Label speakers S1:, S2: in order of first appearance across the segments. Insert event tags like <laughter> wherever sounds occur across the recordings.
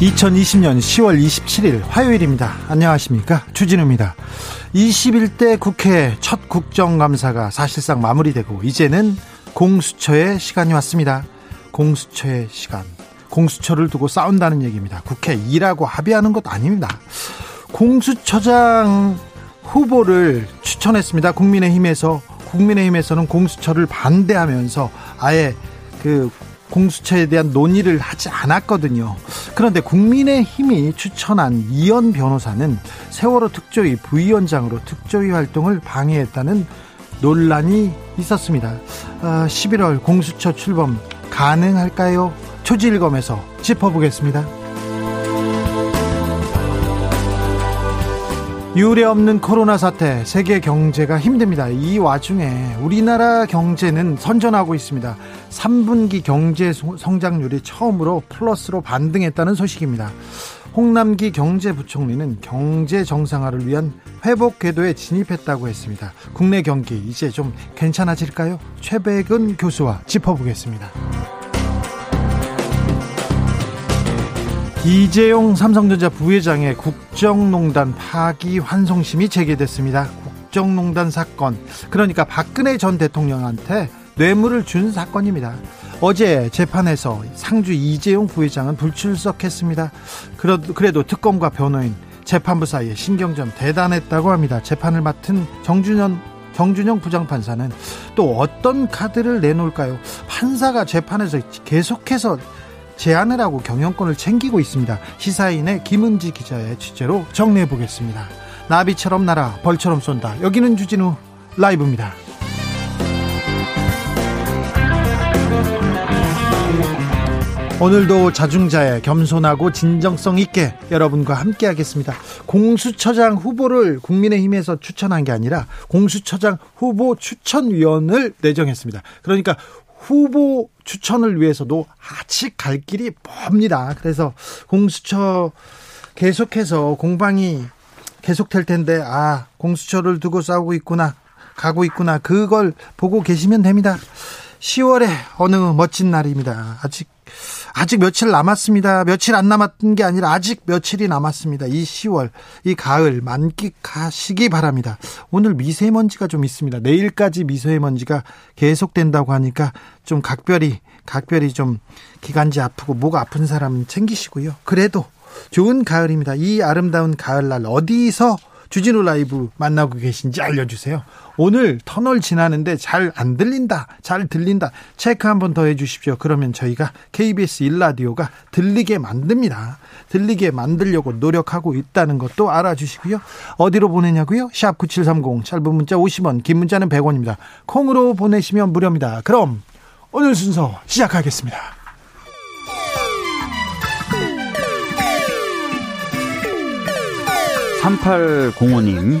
S1: 2020년 10월 27일 화요일입니다. 안녕하십니까. 주진우입니다. 21대 국회 첫 국정감사가 사실상 마무리되고 이제는 공수처의 시간이 왔습니다. 공수처의 시간. 공수처를 두고 싸운다는 얘기입니다. 국회 일하고 합의하는 것 아닙니다. 공수처장 후보를 추천했습니다. 국민의힘에서 국민의힘에서는 공수처를 반대하면서 아예 그 공수처에 대한 논의를 하지 않았거든요. 그런데 국민의힘이 추천한 이현 변호사는 세월호 특조위 부위원장으로 특조위 활동을 방해했다는 논란이 있었습니다. 11월 아, 공수처 출범 가능할까요? 초지일검에서 짚어보겠습니다. 유례 없는 코로나 사태, 세계 경제가 힘듭니다. 이 와중에 우리나라 경제는 선전하고 있습니다. 3분기 경제 성장률이 처음으로 플러스로 반등했다는 소식입니다. 홍남기 경제부총리는 경제 정상화를 위한 회복 궤도에 진입했다고 했습니다. 국내 경기 이제 좀 괜찮아질까요? 최백은 교수와 짚어보겠습니다. 이재용 삼성전자 부회장의 국정농단 파기 환송심이 제기됐습니다. 국정농단 사건. 그러니까 박근혜 전 대통령한테 뇌물을 준 사건입니다. 어제 재판에서 상주 이재용 부회장은 불출석했습니다. 그래도 특검과 변호인, 재판부 사이에 신경전 대단했다고 합니다. 재판을 맡은 정준현 정준영 부장판사는 또 어떤 카드를 내놓을까요? 판사가 재판에서 계속해서 제안을 하고 경영권을 챙기고 있습니다. 시사인의 김은지 기자의 취재로 정리해 보겠습니다. 나비처럼 날아 벌처럼 쏜다. 여기는 주진우 라이브입니다. 오늘도 자중자애 겸손하고 진정성 있게 여러분과 함께 하겠습니다. 공수처장 후보를 국민의힘에서 추천한 게 아니라 공수처장 후보 추천위원을 내정했습니다. 그러니까 후보 추천을 위해서도 아직 갈 길이 멉니다. 그래서 공수처 계속해서 공방이 계속될 텐데 아 공수처를 두고 싸우고 있구나 가고 있구나 그걸 보고 계시면 됩니다. 10월에 어느 멋진 날입니다. 아직 아직 며칠 남았습니다. 며칠 안 남았던 게 아니라 아직 며칠이 남았습니다. 이 10월, 이 가을 만끽하시기 바랍니다. 오늘 미세먼지가 좀 있습니다. 내일까지 미세먼지가 계속된다고 하니까 좀 각별히, 각별히 좀 기관지 아프고 목 아픈 사람 챙기시고요. 그래도 좋은 가을입니다. 이 아름다운 가을날 어디서 주진우 라이브 만나고 계신지 알려주세요. 오늘 터널 지나는데 잘 안 들린다, 잘 들린다. 체크 한 번 더 해 주십시오. 그러면 저희가 KBS 일라디오가 들리게 만듭니다. 들리게 만들려고 노력하고 있다는 것도 알아주시고요. 어디로 보내냐고요? 샵 9730, 짧은 문자 50원, 긴 문자는 100원입니다. 콩으로 보내시면 무료입니다. 그럼 오늘 순서 시작하겠습니다.
S2: 3805님,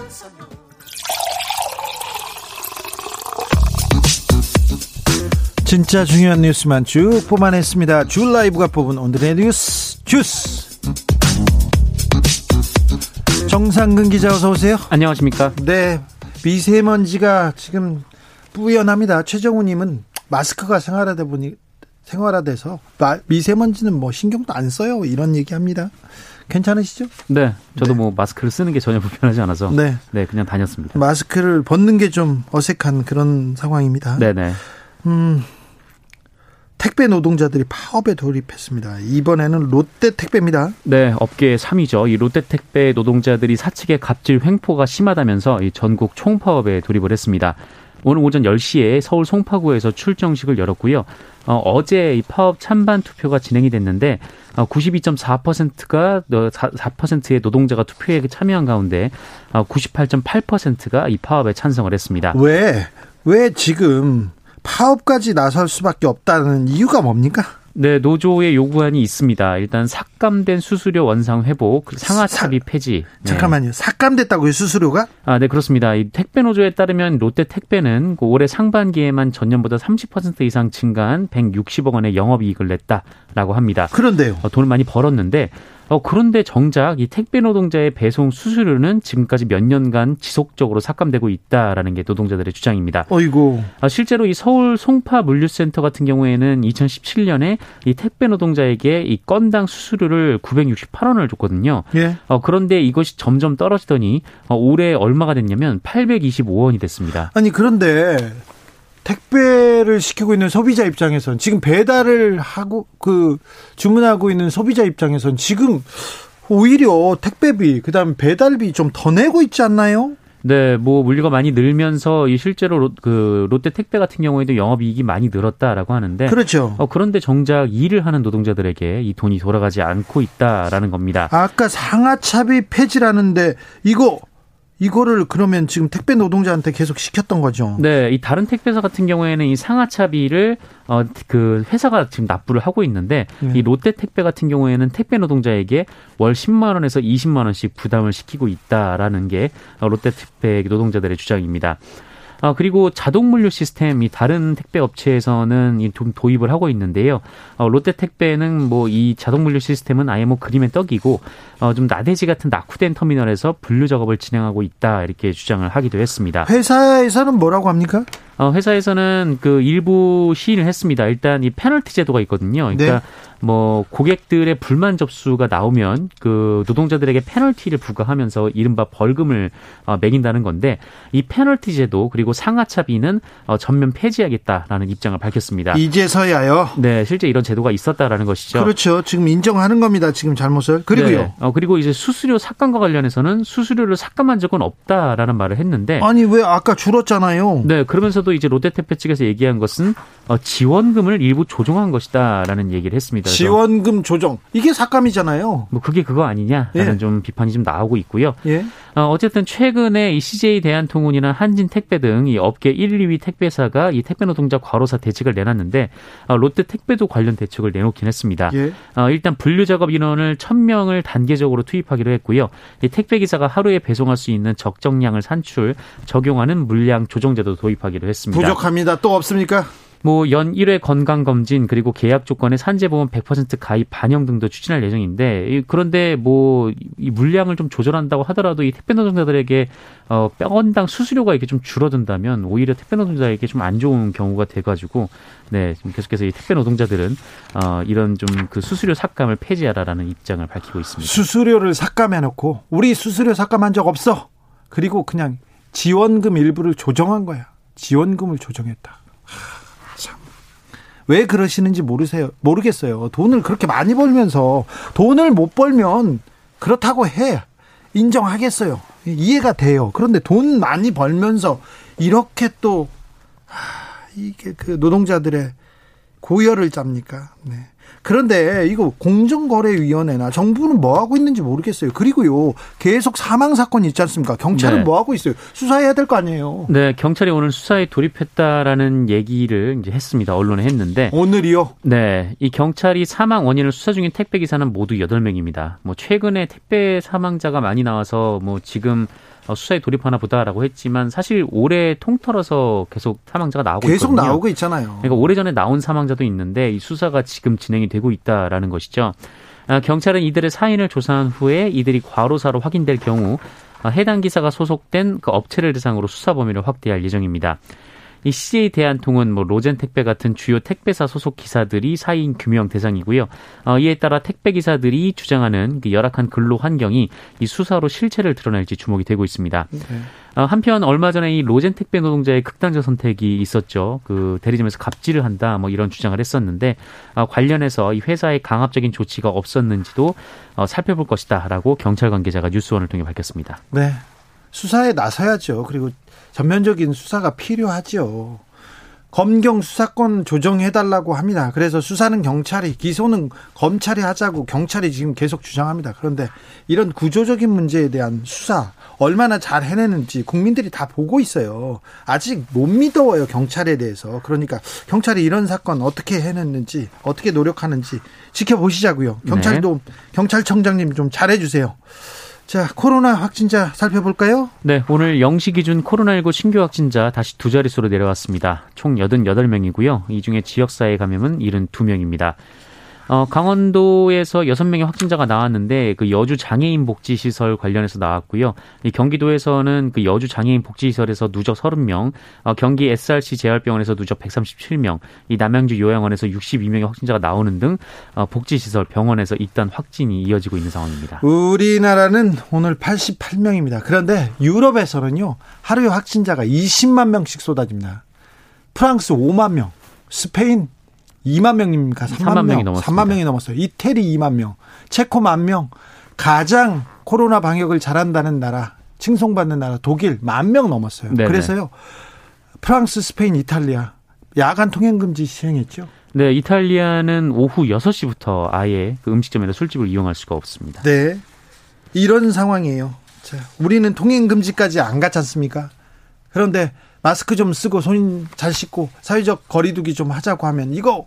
S1: 진짜 중요한 뉴스만 쭉 뽑아냈습니다. 줄 라이브가 뽑은 오늘의 뉴스 주스. 정상근 기자 어서 오세요.
S3: 안녕하십니까?
S1: 네. 미세먼지가 지금 뿌연합니다. 최정우 님은 마스크가 생활화돼 보니 생활화돼서 미세먼지는 뭐 신경도 안 써요. 이런 얘기합니다. 괜찮으시죠?
S3: 네, 저도 네. 뭐 마스크를 쓰는 게 전혀 불편하지 않아서 네, 네 그냥 다녔습니다.
S1: 마스크를 벗는 게 좀 어색한 그런 상황입니다.
S3: 네 네. 음,
S1: 택배 노동자들이 파업에 돌입했습니다. 이번에는 롯데 택배입니다.
S3: 네, 업계 3위죠. 이 롯데 택배 노동자들이 사측의 갑질 횡포가 심하다면서 전국 총파업에 돌입을 했습니다. 오늘 오전 10시에 서울 송파구에서 출정식을 열었고요. 어, 제이 파업 찬반 투표가 진행이 됐는데 어, 92.4%가 4%의 노동자가 투표에 참여한 가운데 어, 98.8%가 이 파업에 찬성을 했습니다.
S1: 왜? 왜 지금 파업까지 나설 수밖에 없다는 이유가 뭡니까?
S3: 네, 노조의 요구안이 있습니다. 일단 삭감된 수수료 원상 회복, 상하차비 폐지.
S1: 네. 잠깐만요. 삭감됐다고요, 수수료가?
S3: 아, 네, 그렇습니다. 이 택배 노조에 따르면 롯데 택배는 그 올해 상반기에만 전년보다 30% 이상 증가한 160억 원의 영업 이익을 냈다라고 합니다.
S1: 그런데요.
S3: 어, 돈을 많이 벌었는데 어, 그런데 정작 이 택배 노동자의 배송 수수료는 지금까지 몇 년간 지속적으로 삭감되고 있다라는 게 노동자들의 주장입니다.
S1: 어이고.
S3: 아, 실제로 이 서울 송파 물류센터 같은 경우에는 2017년에 이 택배 노동자에게 이 건당 수수료를 968원을 줬거든요.
S1: 예.
S3: 어, 그런데 이것이 점점 떨어지더니 어, 올해 얼마가 됐냐면 825원이 됐습니다.
S1: 아니 그런데 택배를 시키고 있는 소비자 입장에선 지금 배달을 하고 그 주문하고 있는 소비자 입장에선 지금 오히려 택배비 그다음 배달비 좀 더 내고 있지 않나요?
S3: 네, 뭐 물류가 많이 늘면서 이 실제로 로, 그 롯데 택배 같은 경우에도 영업 이익이 많이 늘었다라고 하는데
S1: 그렇죠.
S3: 어, 그런데 정작 일을 하는 노동자들에게 이 돈이 돌아가지 않고 있다라는 겁니다.
S1: 아까 상하차비 폐지라는데 이거 이거를 그러면 지금 택배 노동자한테 계속 시켰던 거죠.
S3: 네, 이 다른 택배사 같은 경우에는 이 상하차비를 어 그 회사가 지금 납부를 하고 있는데 네. 이 롯데 택배 같은 경우에는 택배 노동자에게 월 10만 원에서 20만 원씩 부담을 시키고 있다라는 게 롯데 택배 노동자들의 주장입니다. 아, 그리고 자동 물류 시스템이 다른 택배 업체에서는 좀 도입을 하고 있는데요. 어, 롯데 택배는 뭐 이 자동 물류 시스템은 아예 뭐 그림의 떡이고 어, 좀 나대지 같은 낙후된 터미널에서 분류 작업을 진행하고 있다 이렇게 주장을 하기도 했습니다.
S1: 회사에서는 뭐라고 합니까?
S3: 어, 회사에서는 그 일부 시인을 했습니다. 일단 이 페널티 제도가 있거든요. 그러니까 네. 뭐 고객들의 불만 접수가 나오면 그 노동자들에게 페널티를 부과하면서 이른바 벌금을 어, 매긴다는 건데 이 페널티 제도 그리고 상하차비는 어, 전면 폐지하겠다라는 입장을 밝혔습니다.
S1: 이제서야요.
S3: 네, 실제 이런 제도가 있었다라는 것이죠.
S1: 그렇죠. 지금 인정하는 겁니다. 지금 잘못을. 그리고요. 네.
S3: 어, 그리고 이제 수수료 삭감과 관련해서는 수수료를 삭감한 적은 없다라는 말을 했는데
S1: 아니 왜 아까 줄었잖아요.
S3: 네, 그러면서도 이제 롯데택배 측에서 얘기한 것은 어, 지원금을 일부 조정한 것이다라는 얘기를 했습니다.
S1: 지원금 조정 이게 삭감이잖아요.
S3: 뭐 그게 그거 아니냐라는 예. 좀 비판이 좀 나오고 있고요.
S1: 예.
S3: 어, 어쨌든 최근에 이 CJ 대한통운이나 한진택배 등 이 업계 1, 2위 택배사가 이 택배 노동자 과로사 대책을 내놨는데 어, 롯데 택배도 관련 대책을 내놓긴 했습니다.
S1: 예.
S3: 어, 일단 분류 작업 인원을 1000명을 단계적으로 투입하기로 했고요. 이 택배 기사가 하루에 배송할 수 있는 적정량을 산출 적용하는 물량 조정제도 도입하기로 했습니다.
S1: 부족합니다. 또 없습니까?
S3: 뭐연 1회 건강 검진 그리고 계약 조건에 산재보험 100% 가입 반영 등도 추진할 예정인데 그런데 뭐 이 물량을 좀 조절한다고 하더라도 이 택배 노동자들에게 어 병원당 수수료가 이렇게 좀 줄어든다면 오히려 택배 노동자에게 좀 안 좋은 경우가 돼가지고 네 지금 계속해서 이 택배 노동자들은 어 이런 좀 그 수수료 삭감을 폐지하라라는 입장을 밝히고 있습니다.
S1: 수수료를 삭감해놓고 우리 수수료 삭감한 적 없어. 그리고 그냥 지원금 일부를 조정한 거야. 지원금을 조정했다. 왜 그러시는지 모르세요. 모르겠어요. 돈을 그렇게 많이 벌면서 돈을 못 벌면 그렇다고 해. 인정하겠어요. 이해가 돼요. 그런데 돈 많이 벌면서 이렇게 또 이게 그 노동자들의 고열을 짭니까? 네. 그런데 이거 공정거래위원회나 정부는 뭐 하고 있는지 모르겠어요. 그리고요 계속 사망 사건 있지 않습니까? 경찰은 네. 뭐 하고 있어요? 수사해야 될 거 아니에요.
S3: 네, 경찰이 오늘 수사에 돌입했다라는 얘기를 이제 했습니다. 언론에 했는데
S1: 오늘이요?
S3: 네, 이 경찰이 사망 원인을 수사 중인 택배 기사는 모두 8명입니다. 뭐 최근에 택배 사망자가 많이 나와서 뭐 지금 어, 수사에 돌입하나 보다라고 했지만 사실 올해 통틀어서 계속 사망자가 나오고
S1: 계속
S3: 있거든요.
S1: 나오고 있잖아요.
S3: 그러니까 오래전에 나온 사망자도 있는데 이 수사가 지금 진행이 되고 있다라는 것이죠. 아, 경찰은 이들의 사인을 조사한 후에 이들이 과로사로 확인될 경우 아, 해당 기사가 소속된 그 업체를 대상으로 수사 범위를 확대할 예정입니다. 이 CJ 대한통운, 뭐 로젠 택배 같은 주요 택배사 소속 기사들이 사인 규명 대상이고요. 어, 이에 따라 택배 기사들이 주장하는 그 열악한 근로 환경이 이 수사로 실체를 드러낼지 주목이 되고 있습니다. 네. 어, 한편 얼마 전에 이 로젠 택배 노동자의 극단적 선택이 있었죠. 그 대리점에서 갑질을 한다 뭐 이런 주장을 했었는데 어, 관련해서 이 회사의 강압적인 조치가 없었는지도 어, 살펴볼 것이다라고 경찰 관계자가 뉴스원을 통해 밝혔습니다.
S1: 네. 수사에 나서야죠. 그리고 전면적인 수사가 필요하죠. 검경 수사권 조정해달라고 합니다. 그래서 수사는 경찰이, 기소는 검찰이 하자고 경찰이 지금 계속 주장합니다. 그런데 이런 구조적인 문제에 대한 수사 얼마나 잘 해내는지 국민들이 다 보고 있어요. 아직 못 믿어요, 경찰에 대해서. 그러니까 경찰이 이런 사건 어떻게 해냈는지, 어떻게 노력하는지 지켜보시자고요. 경찰도, 네. 경찰청장님 좀 잘해주세요. 자, 코로나 확진자 살펴볼까요?
S3: 네, 오늘 영시 기준 코로나19 신규 확진자 다시 두 자릿수로 내려왔습니다. 총 88명이고요. 이 중에 지역사회 감염은 72명입니다. 어, 강원도에서 여섯 명의 확진자가 나왔는데 그 여주 장애인 복지 시설 관련해서 나왔고요. 이 경기도에서는 그 여주 장애인 복지 시설에서 누적 30명, 어, 경기 SRC 재활병원에서 누적 137명, 이 남양주 요양원에서 62명의 확진자가 나오는 등 어, 복지 시설 병원에서 일단 확진이 이어지고 있는 상황입니다.
S1: 우리나라는 오늘 88명입니다. 그런데 유럽에서는요. 하루에 확진자가 20만 명씩 쏟아집니다. 프랑스 5만 명, 스페인 2만 명입니까? 3만, 3만 명이 넘었습니다. 3만 명이 넘었어요. 이태리 2만 명, 체코 만 명. 가장 코로나 방역을 잘한다는 나라, 칭송받는 나라 독일 만 명 넘었어요. 네네. 그래서요. 프랑스, 스페인, 이탈리아 야간 통행 금지 시행했죠.
S3: 네, 이탈리아는 오후 6시부터 아예 그 음식점이나 술집을 이용할 수가 없습니다.
S1: 네. 이런 상황이에요. 자, 우리는 통행 금지까지 안 갔지 않습니까? 그런데 마스크 좀 쓰고 손 잘 씻고 사회적 거리두기 좀 하자고 하면 이거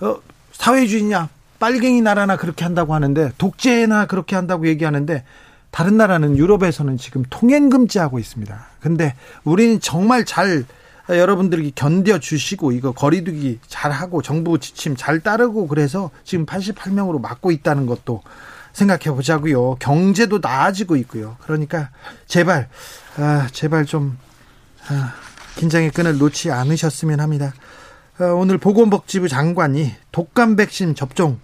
S1: 어, 사회주의냐 빨갱이 나라나 그렇게 한다고 하는데 독재나 그렇게 한다고 얘기하는데 다른 나라는 유럽에서는 지금 통행 금지하고 있습니다. 근데 우리는 정말 잘 여러분들이 견뎌 주시고 이거 거리두기 잘 하고 정부 지침 잘 따르고 그래서 지금 88명으로 막고 있다는 것도 생각해 보자고요. 경제도 나아지고 있고요. 그러니까 제발 아, 제발 좀 아, 긴장의 끈을 놓지 않으셨으면 합니다. 어, 오늘 보건복지부 장관이 독감 백신 접종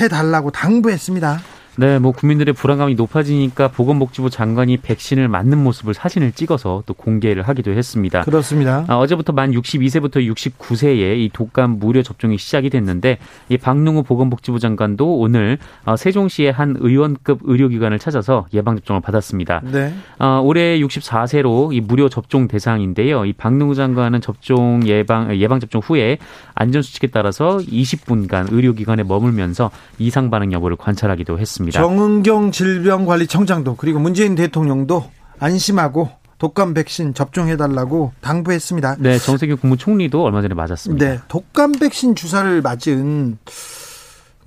S1: 해달라고 당부했습니다.
S3: 네, 뭐 국민들의 불안감이 높아지니까 보건복지부 장관이 백신을 맞는 모습을 사진을 찍어서 또 공개를 하기도 했습니다.
S1: 그렇습니다.
S3: 아, 어제부터 만 62세부터 69세에 이 독감 무료 접종이 시작이 됐는데 이 박능우 보건복지부 장관도 오늘 어, 세종시의 한 의원급 의료기관을 찾아서 예방 접종을 받았습니다. 네. 어, 올해 64세로 이 무료 접종 대상인데요. 이 박능우 장관은 접종 예방 예방 접종 후에 안전 수칙에 따라서 20분간 의료기관에 머물면서 이상 반응 여부를 관찰하기도 했습니다. 있습니다.
S1: 정은경 질병관리청장도 그리고 문재인 대통령도 안심하고 독감 백신 접종해달라고 당부했습니다.
S3: 네, 정세균 국무총리도 얼마 전에 맞았습니다. 네,
S1: 독감 백신 주사를 맞은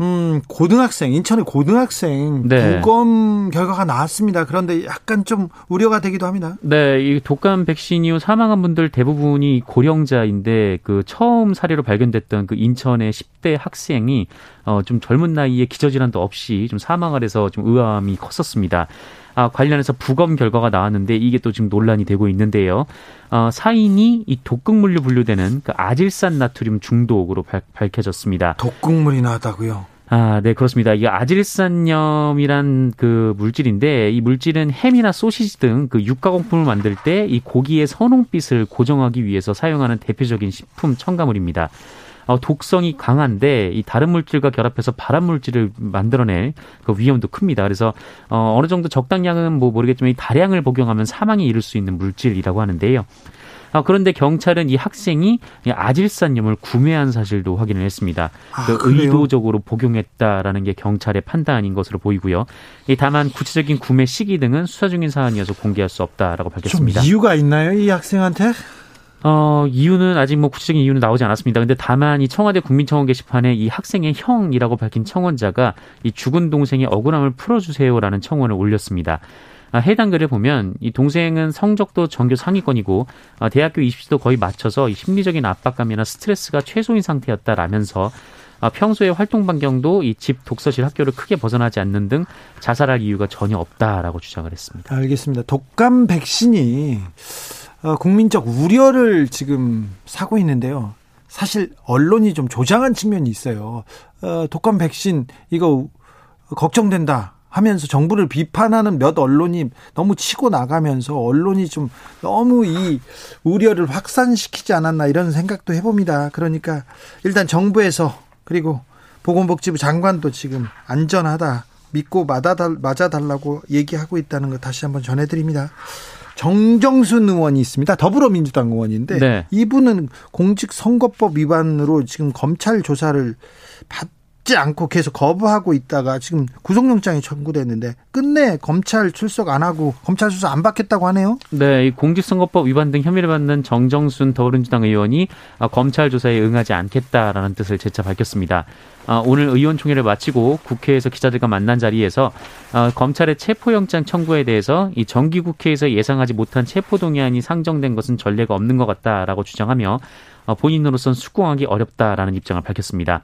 S1: 음, 고등학생, 인천의 고등학생 네. 부검 결과가 나왔습니다. 그런데 약간 좀 우려가 되기도 합니다.
S3: 네, 이 독감 백신 이후 사망한 분들 대부분이 고령자인데 그 처음 사례로 발견됐던 그 인천의 10대 학생이 어, 좀 젊은 나이에 기저질환도 없이 좀 사망을 해서 좀 의아함이 컸었습니다. 아, 관련해서 부검 결과가 나왔는데 이게 또 지금 논란이 되고 있는데요. 어, 사인이 이 독극물로 분류되는 그 아질산 나트륨 중독으로 발, 밝혀졌습니다.
S1: 독극물이 나왔다고요?
S3: 아, 네, 그렇습니다. 이 아질산염이란 그 물질인데 이 물질은 햄이나 소시지 등 그 육가공품을 만들 때 이 고기의 선홍빛을 고정하기 위해서 사용하는 대표적인 식품 첨가물입니다. 어, 독성이 강한데 이 다른 물질과 결합해서 발암 물질을 만들어낼 그 위험도 큽니다. 그래서 어, 어느 정도 적당량은 뭐 모르겠지만 이 다량을 복용하면 사망에 이를 수 있는 물질이라고 하는데요. 아, 그런데 경찰은 이 학생이 아질산염을 구매한 사실도 확인을 했습니다. 아, 그 의도적으로 복용했다라는 게 경찰의 판단인 것으로 보이고요. 다만 구체적인 구매 시기 등은 수사 중인 사안이어서 공개할 수 없다라고 밝혔습니다.
S1: 이유가 있나요, 이 학생한테?
S3: 어, 이유는 아직 뭐 구체적인 이유는 나오지 않았습니다. 근데 다만 이 청와대 국민청원 게시판에 이 학생의 형이라고 밝힌 청원자가 이 죽은 동생의 억울함을 풀어주세요라는 청원을 올렸습니다. 아, 해당 글을 보면 이 동생은 성적도 전교 상위권이고 아, 대학교 입시도 거의 맞춰서 심리적인 압박감이나 스트레스가 최소인 상태였다라면서 아, 평소에 활동 반경도 이 집 독서실 학교를 크게 벗어나지 않는 등 자살할 이유가 전혀 없다라고 주장을 했습니다.
S1: 알겠습니다. 독감 백신이 어, 국민적 우려를 지금 사고 있는데요. 사실 언론이 좀 조장한 측면이 있어요. 어, 독감 백신 이거 걱정된다. 하면서 정부를 비판하는 몇 언론이 너무 치고 나가면서 언론이 좀 너무 이 우려를 확산시키지 않았나 이런 생각도 해봅니다. 그러니까 일단 정부에서 그리고 보건복지부 장관도 지금 안전하다 믿고 맞아달라고 얘기하고 있다는 거 다시 한번 전해드립니다. 정정순 의원이 있습니다. 더불어민주당 의원인데 네. 이분은 공직선거법 위반으로 지금 검찰 조사를 받 받지 않고 계속 거부하고 있다가 지금 구속영장이 청구됐는데 끝내 검찰 출석 안 하고 검찰 수사 안 받겠다고 하네요.
S3: 네, 이 공직선거법 위반 등 혐의를 받는 정정순 더불어민주당 의원이 아, 검찰 조사에 응하지 않겠다라는 뜻을 재차 밝혔습니다. 아, 오늘 의원총회를 마치고 국회에서 기자들과 만난 자리에서 아, 검찰의 체포영장 청구에 대해서 이 정기국회에서 예상하지 못한 체포동의안이 상정된 것은 전례가 없는 것 같다라고 주장하며 본인으로선 수긍하기 어렵다라는 입장을 밝혔습니다.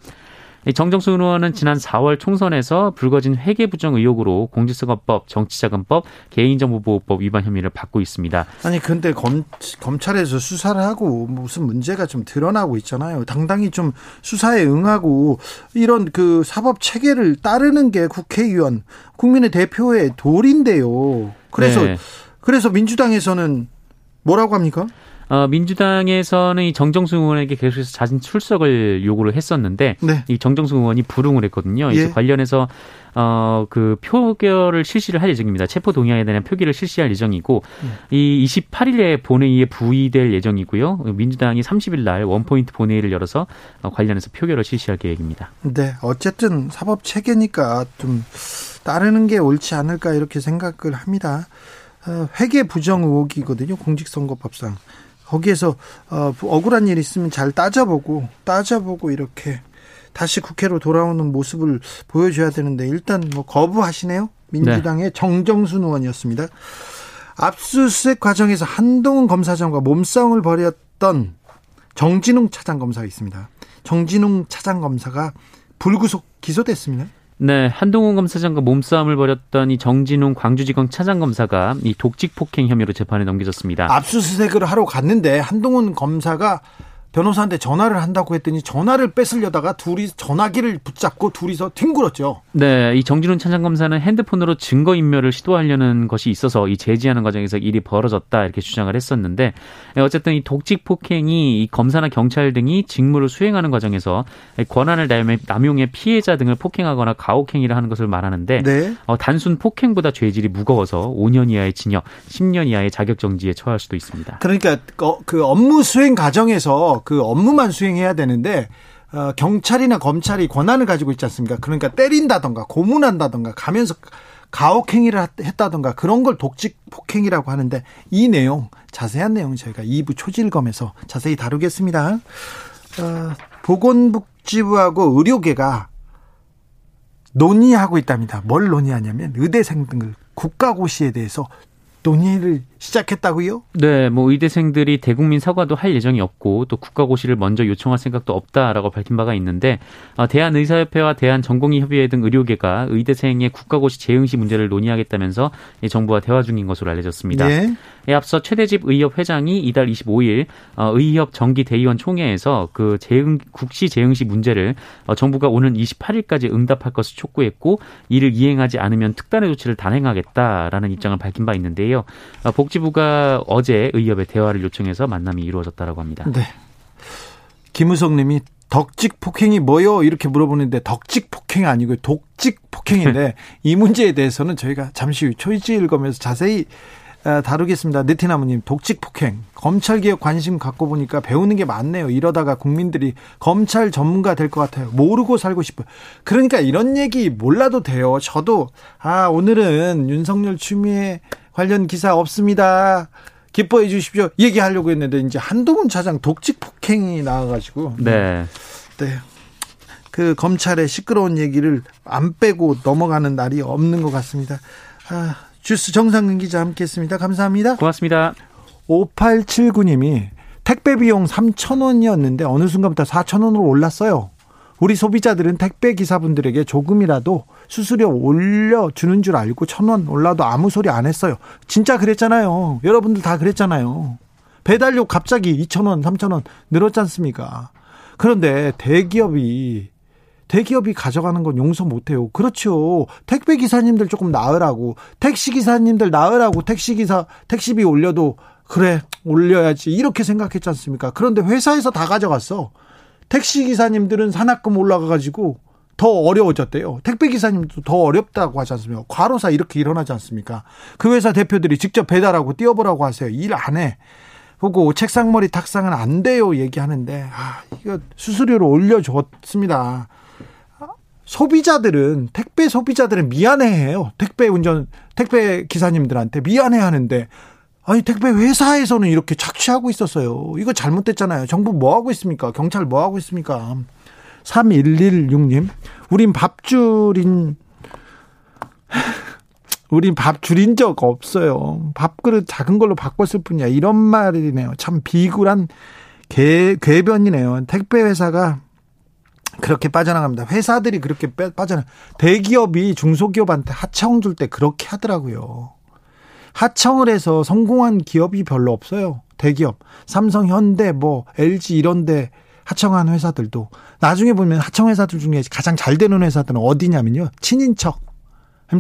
S3: 정정순 의원은 지난 4월 총선에서 불거진 회계 부정 의혹으로 공직선거법, 정치자금법, 개인정보보호법 위반 혐의를 받고 있습니다.
S1: 아니 근데 검, 검찰에서 수사를 하고 무슨 문제가 좀 드러나고 있잖아요. 당당히 좀 수사에 응하고 이런 그 사법 체계를 따르는 게 국회의원, 국민의 대표의 도리인데요. 그래서 네. 그래서 민주당에서는 뭐라고 합니까?
S3: 어, 민주당에서는 이 정정수 의원에게 계속해서 자진 출석을 요구를 했었는데 네. 이 정정수 의원이 불응을 했거든요. 예. 이제 관련해서 어, 그 표결을 실시를 할 예정입니다. 체포 동의안에 대한 표기를 실시할 예정이고 예. 이 28일에 본회의에 부의될 예정이고요. 민주당이 30일 날 원포인트 본회의를 열어서 어, 관련해서 표결을 실시할 계획입니다.
S1: 네, 어쨌든 사법 체계니까 좀 따르는 게 옳지 않을까 이렇게 생각을 합니다. 어, 회계 부정 의혹이거든요. 공직선거법상. 거기에서 어, 억울한 일 있으면 잘 따져보고 따져보고 이렇게 다시 국회로 돌아오는 모습을 보여줘야 되는데 일단 뭐 거부하시네요. 민주당의 네. 정정순 의원이었습니다. 압수수색 과정에서 한동훈 검사장과 몸싸움을 벌였던 정진웅 차장검사가 있습니다. 정진웅 차장검사가 불구속 기소됐습니다.
S3: 네, 한동훈 검사장과 몸싸움을 벌였던 이 정진웅 광주지검 차장검사가 이 독직 폭행 혐의로 재판에 넘겨졌습니다.
S1: 압수수색을 하러 갔는데 한동훈 검사가 변호사한테 전화를 한다고 했더니 전화를 뺏으려다가 둘이 전화기를 붙잡고 둘이서 뒹굴었죠.
S3: 네, 이 정진훈 차장검사는 핸드폰으로 증거 인멸을 시도하려는 것이 있어서 이 제지하는 과정에서 일이 벌어졌다 이렇게 주장을 했었는데 네, 어쨌든 이 독직 폭행이 이 검사나 경찰 등이 직무를 수행하는 과정에서 권한을 남용해 피해자 등을 폭행하거나 가혹행위를 하는 것을 말하는데 네. 어, 단순 폭행보다 죄질이 무거워서 5년 이하의 징역, 10년 이하의 자격정지에 처할 수도 있습니다.
S1: 그러니까 어, 그 업무 수행 과정에서 그 업무만 수행해야 되는데 어, 경찰이나 검찰이 권한을 가지고 있지 않습니까? 그러니까 때린다던가 고문한다던가 가면서 가혹행위를 했다던가 그런 걸 독직 폭행이라고 하는데 이 내용 자세한 내용 저희가 2부 초질검에서 자세히 다루겠습니다. 어, 보건복지부하고 의료계가 논의하고 있답니다. 뭘 논의하냐면 의대생 등을 국가고시에 대해서 논의를 시작했다고요?
S3: 네, 뭐 의대생들이 대국민 사과도 할 예정이 없고 또 국가고시를 먼저 요청할 생각도 없다라고 밝힌 바가 있는데 어, 대한의사협회와 대한전공의협의회 등 의료계가 의대생의 국가고시 재응시 문제를 논의하겠다면서 정부와 대화 중인 것으로 알려졌습니다. 네. 에 앞서 최대집 의협 회장이 이달 25일 어, 의협 정기 대의원 총회에서 그 재응 국시 재응시 문제를 어, 정부가 오는 28일까지 응답할 것을 촉구했고 이를 이행하지 않으면 특단의 조치를 단행하겠다라는 입장을 밝힌 바 있는데요. 복지 복지부가 어제 의협에 대화를 요청해서 만남이 이루어졌다고 합니다. 네.
S1: 김우성 님이 덕직 폭행이 뭐요? 이렇게 물어보는데 덕직 폭행이 아니고 독직 폭행인데 <laughs> 이 문제에 대해서는 저희가 잠시 후 초이지 읽으면서 자세히 아, 다루겠습니다. 네티나무님, 독직 폭행. 검찰 개혁 관심 갖고 보니까 배우는 게 많네요. 이러다가 국민들이 검찰 전문가 될 것 같아요. 모르고 살고 싶어요. 그러니까 이런 얘기 몰라도 돼요. 저도, 아, 오늘은 윤석열 추미애 관련 기사 없습니다. 기뻐해 주십시오. 얘기하려고 했는데 이제 한동훈 차장 독직 폭행이 나와가지고 네, 네. 그 검찰의 시끄러운 얘기를 안 빼고 넘어가는 날이 없는 것 같습니다. 아, 주스 정상근 기자 함께했습니다. 감사합니다.
S3: 고맙습니다.
S1: 5879님이 택배 비용 3,000원이었는데 어느 순간부터 4,000원으로 올랐어요. 우리 소비자들은 택배 기사분들에게 조금이라도 수수료 올려주는 줄 알고 천 원 올라도 아무 소리 안 했어요. 진짜 그랬잖아요. 여러분들 다 그랬잖아요. 배달료 갑자기 2천 원, 3천 원 늘었지 않습니까? 그런데 대기업이 대기업이 가져가는 건 용서 못해요. 그렇죠. 택배 기사님들 조금 나으라고, 택시 기사님들 나으라고 택시 기사 택시비 올려도 그래 올려야지 이렇게 생각했지 않습니까? 그런데 회사에서 다 가져갔어. 택시 기사님들은 산학금 올라가가지고 더 어려워졌대요. 택배 기사님도 더 어렵다고 하지 않습니까? 과로사 이렇게 일어나지 않습니까? 그 회사 대표들이 직접 배달하고 뛰어보라고 하세요. 일 안 해. 보고 책상머리 탁상은 안 돼요 얘기하는데 아 이거 수수료를 올려줬습니다. 소비자들은 택배 소비자들은 미안해해요. 택배 운전 택배 기사님들한테 미안해하는데 아니 택배 회사에서는 이렇게 착취하고 있었어요. 이거 잘못됐잖아요. 정부 뭐 하고 있습니까? 경찰 뭐 하고 있습니까? 3116님, 우린 밥줄인 <laughs> 우린 밥 줄인 적 없어요. 밥그릇 작은 걸로 바꿨을 뿐이야. 이런 말이네요. 참 비굴한 개, 궤변이네요. 택배 회사가 그렇게 빠져나갑니다. 회사들이 그렇게 빠져나. 대기업이 중소기업한테 하청 줄때 그렇게 하더라고요. 하청을 해서 성공한 기업이 별로 없어요. 대기업. 삼성, 현대, 뭐, LG 이런데 하청한 회사들도. 나중에 보면 하청 회사들 중에 가장 잘 되는 회사들은 어디냐면요. 친인척.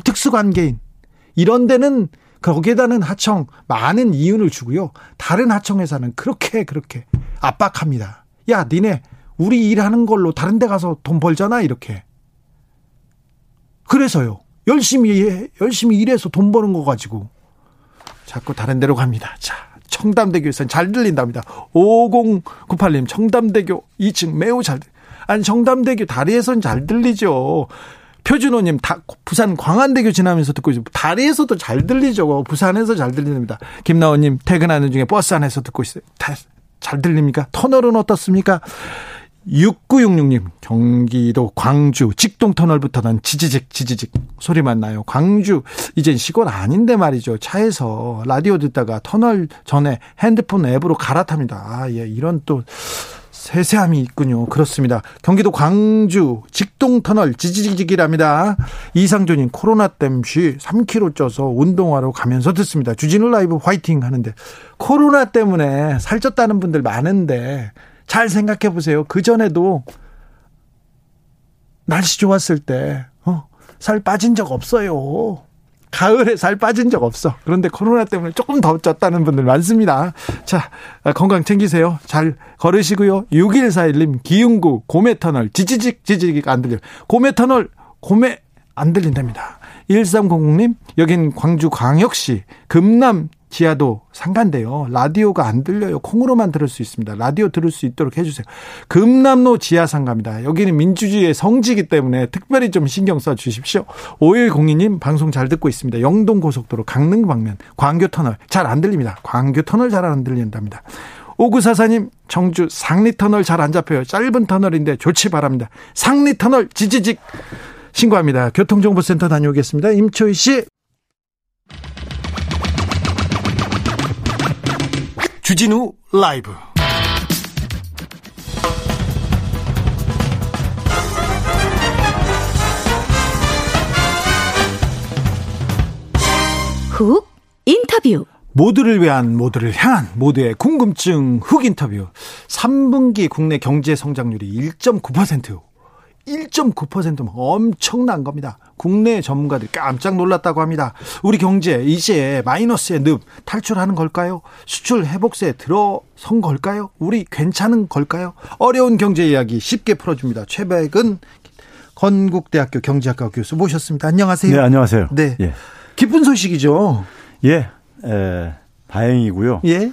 S1: 특수관계인. 이런 데는 거기에다는 하청 많은 이윤을 주고요. 다른 하청 회사는 그렇게 그렇게 압박합니다. 야, 니네 우리 일하는 걸로 다른 데 가서 돈 벌잖아 이렇게. 그래서요. 열심히 해, 열심히 일해서 돈 버는 거 가지고 자꾸 다른 데로 갑니다. 자, 청담대교에서는 잘 들린답니다. 5098님, 청담대교 2층 매우 잘, 아니, 청담대교 다리에선 잘 들리죠. 표준호님, 다, 부산 광안대교 지나면서 듣고 있어요. 다리에서도 잘 들리죠. 부산에서 잘 들립니다. 김나원님, 퇴근하는 중에 버스 안에서 듣고 있어요. 다, 잘 들립니까? 터널은 어떻습니까? 6966님, 경기도 광주 직동터널부터 난 지지직, 지지직 소리만 나요. 광주, 이젠 시골 아닌데 말이죠. 차에서 라디오 듣다가 터널 전에 핸드폰 앱으로 갈아탑니다. 아, 예, 이런 또 세세함이 있군요. 그렇습니다. 경기도 광주 직동터널 지지직이랍니다. 이상조님 코로나 땜시 3kg 쪄서 운동하러 가면서 듣습니다. 주진우 라이브 화이팅 하는데 코로나 때문에 살쪘다는 분들 많은데 잘 생각해 보세요. 그 전에도 날씨 좋았을 때, 어, 살 빠진 적 없어요. 가을에 살 빠진 적 없어. 그런데 코로나 때문에 조금 더 쪘다는 분들 많습니다. 자, 건강 챙기세요. 잘 걸으시고요. 6141님, 기흥구, 고메터널, 지지직, 지지직 안 들려. 고메터널, 고메 안 들린답니다. 1300님, 여긴 광주 광역시 금남 지하도 상가인데요. 라디오가 안 들려요. 콩으로만 들을 수 있습니다. 라디오 들을 수 있도록 해주세요. 금남로 지하 상가입니다. 여기는 민주주의의 성지이기 때문에 특별히 좀 신경 써 주십시오. 5102님 방송 잘 듣고 있습니다. 영동 고속도로 강릉 방면 광교 터널 잘 안 들립니다. 광교 터널 잘 안 들린답니다. 오구사사님 청주 상리 터널 잘 안 잡혀요. 짧은 터널인데 좋지 바랍니다. 상리 터널 지지직 신고합니다. 교통정보센터 다녀오겠습니다. 임초희 씨. 주진우 라이브.
S4: 훅 인터뷰.
S1: 모두를 위한 모두를 향한 모두의 궁금증 훅 인터뷰. 3분기 국내 경제 성장률이 1.9% 1.9%면 엄청난 겁니다. 국내 전문가들이 깜짝 놀랐다고 합니다. 우리 경제 이제 마이너스의 늪 탈출하는 걸까요? 수출 회복세에 들어선 걸까요? 우리 괜찮은 걸까요? 어려운 경제 이야기 쉽게 풀어줍니다. 최백은 건국대학교 경제학과 교수 모셨습니다. 안녕하세요.
S5: 네, 안녕하세요.
S1: 네. 예. 기쁜 소식이죠.
S5: 예, 에, 다행이고요.
S1: 예.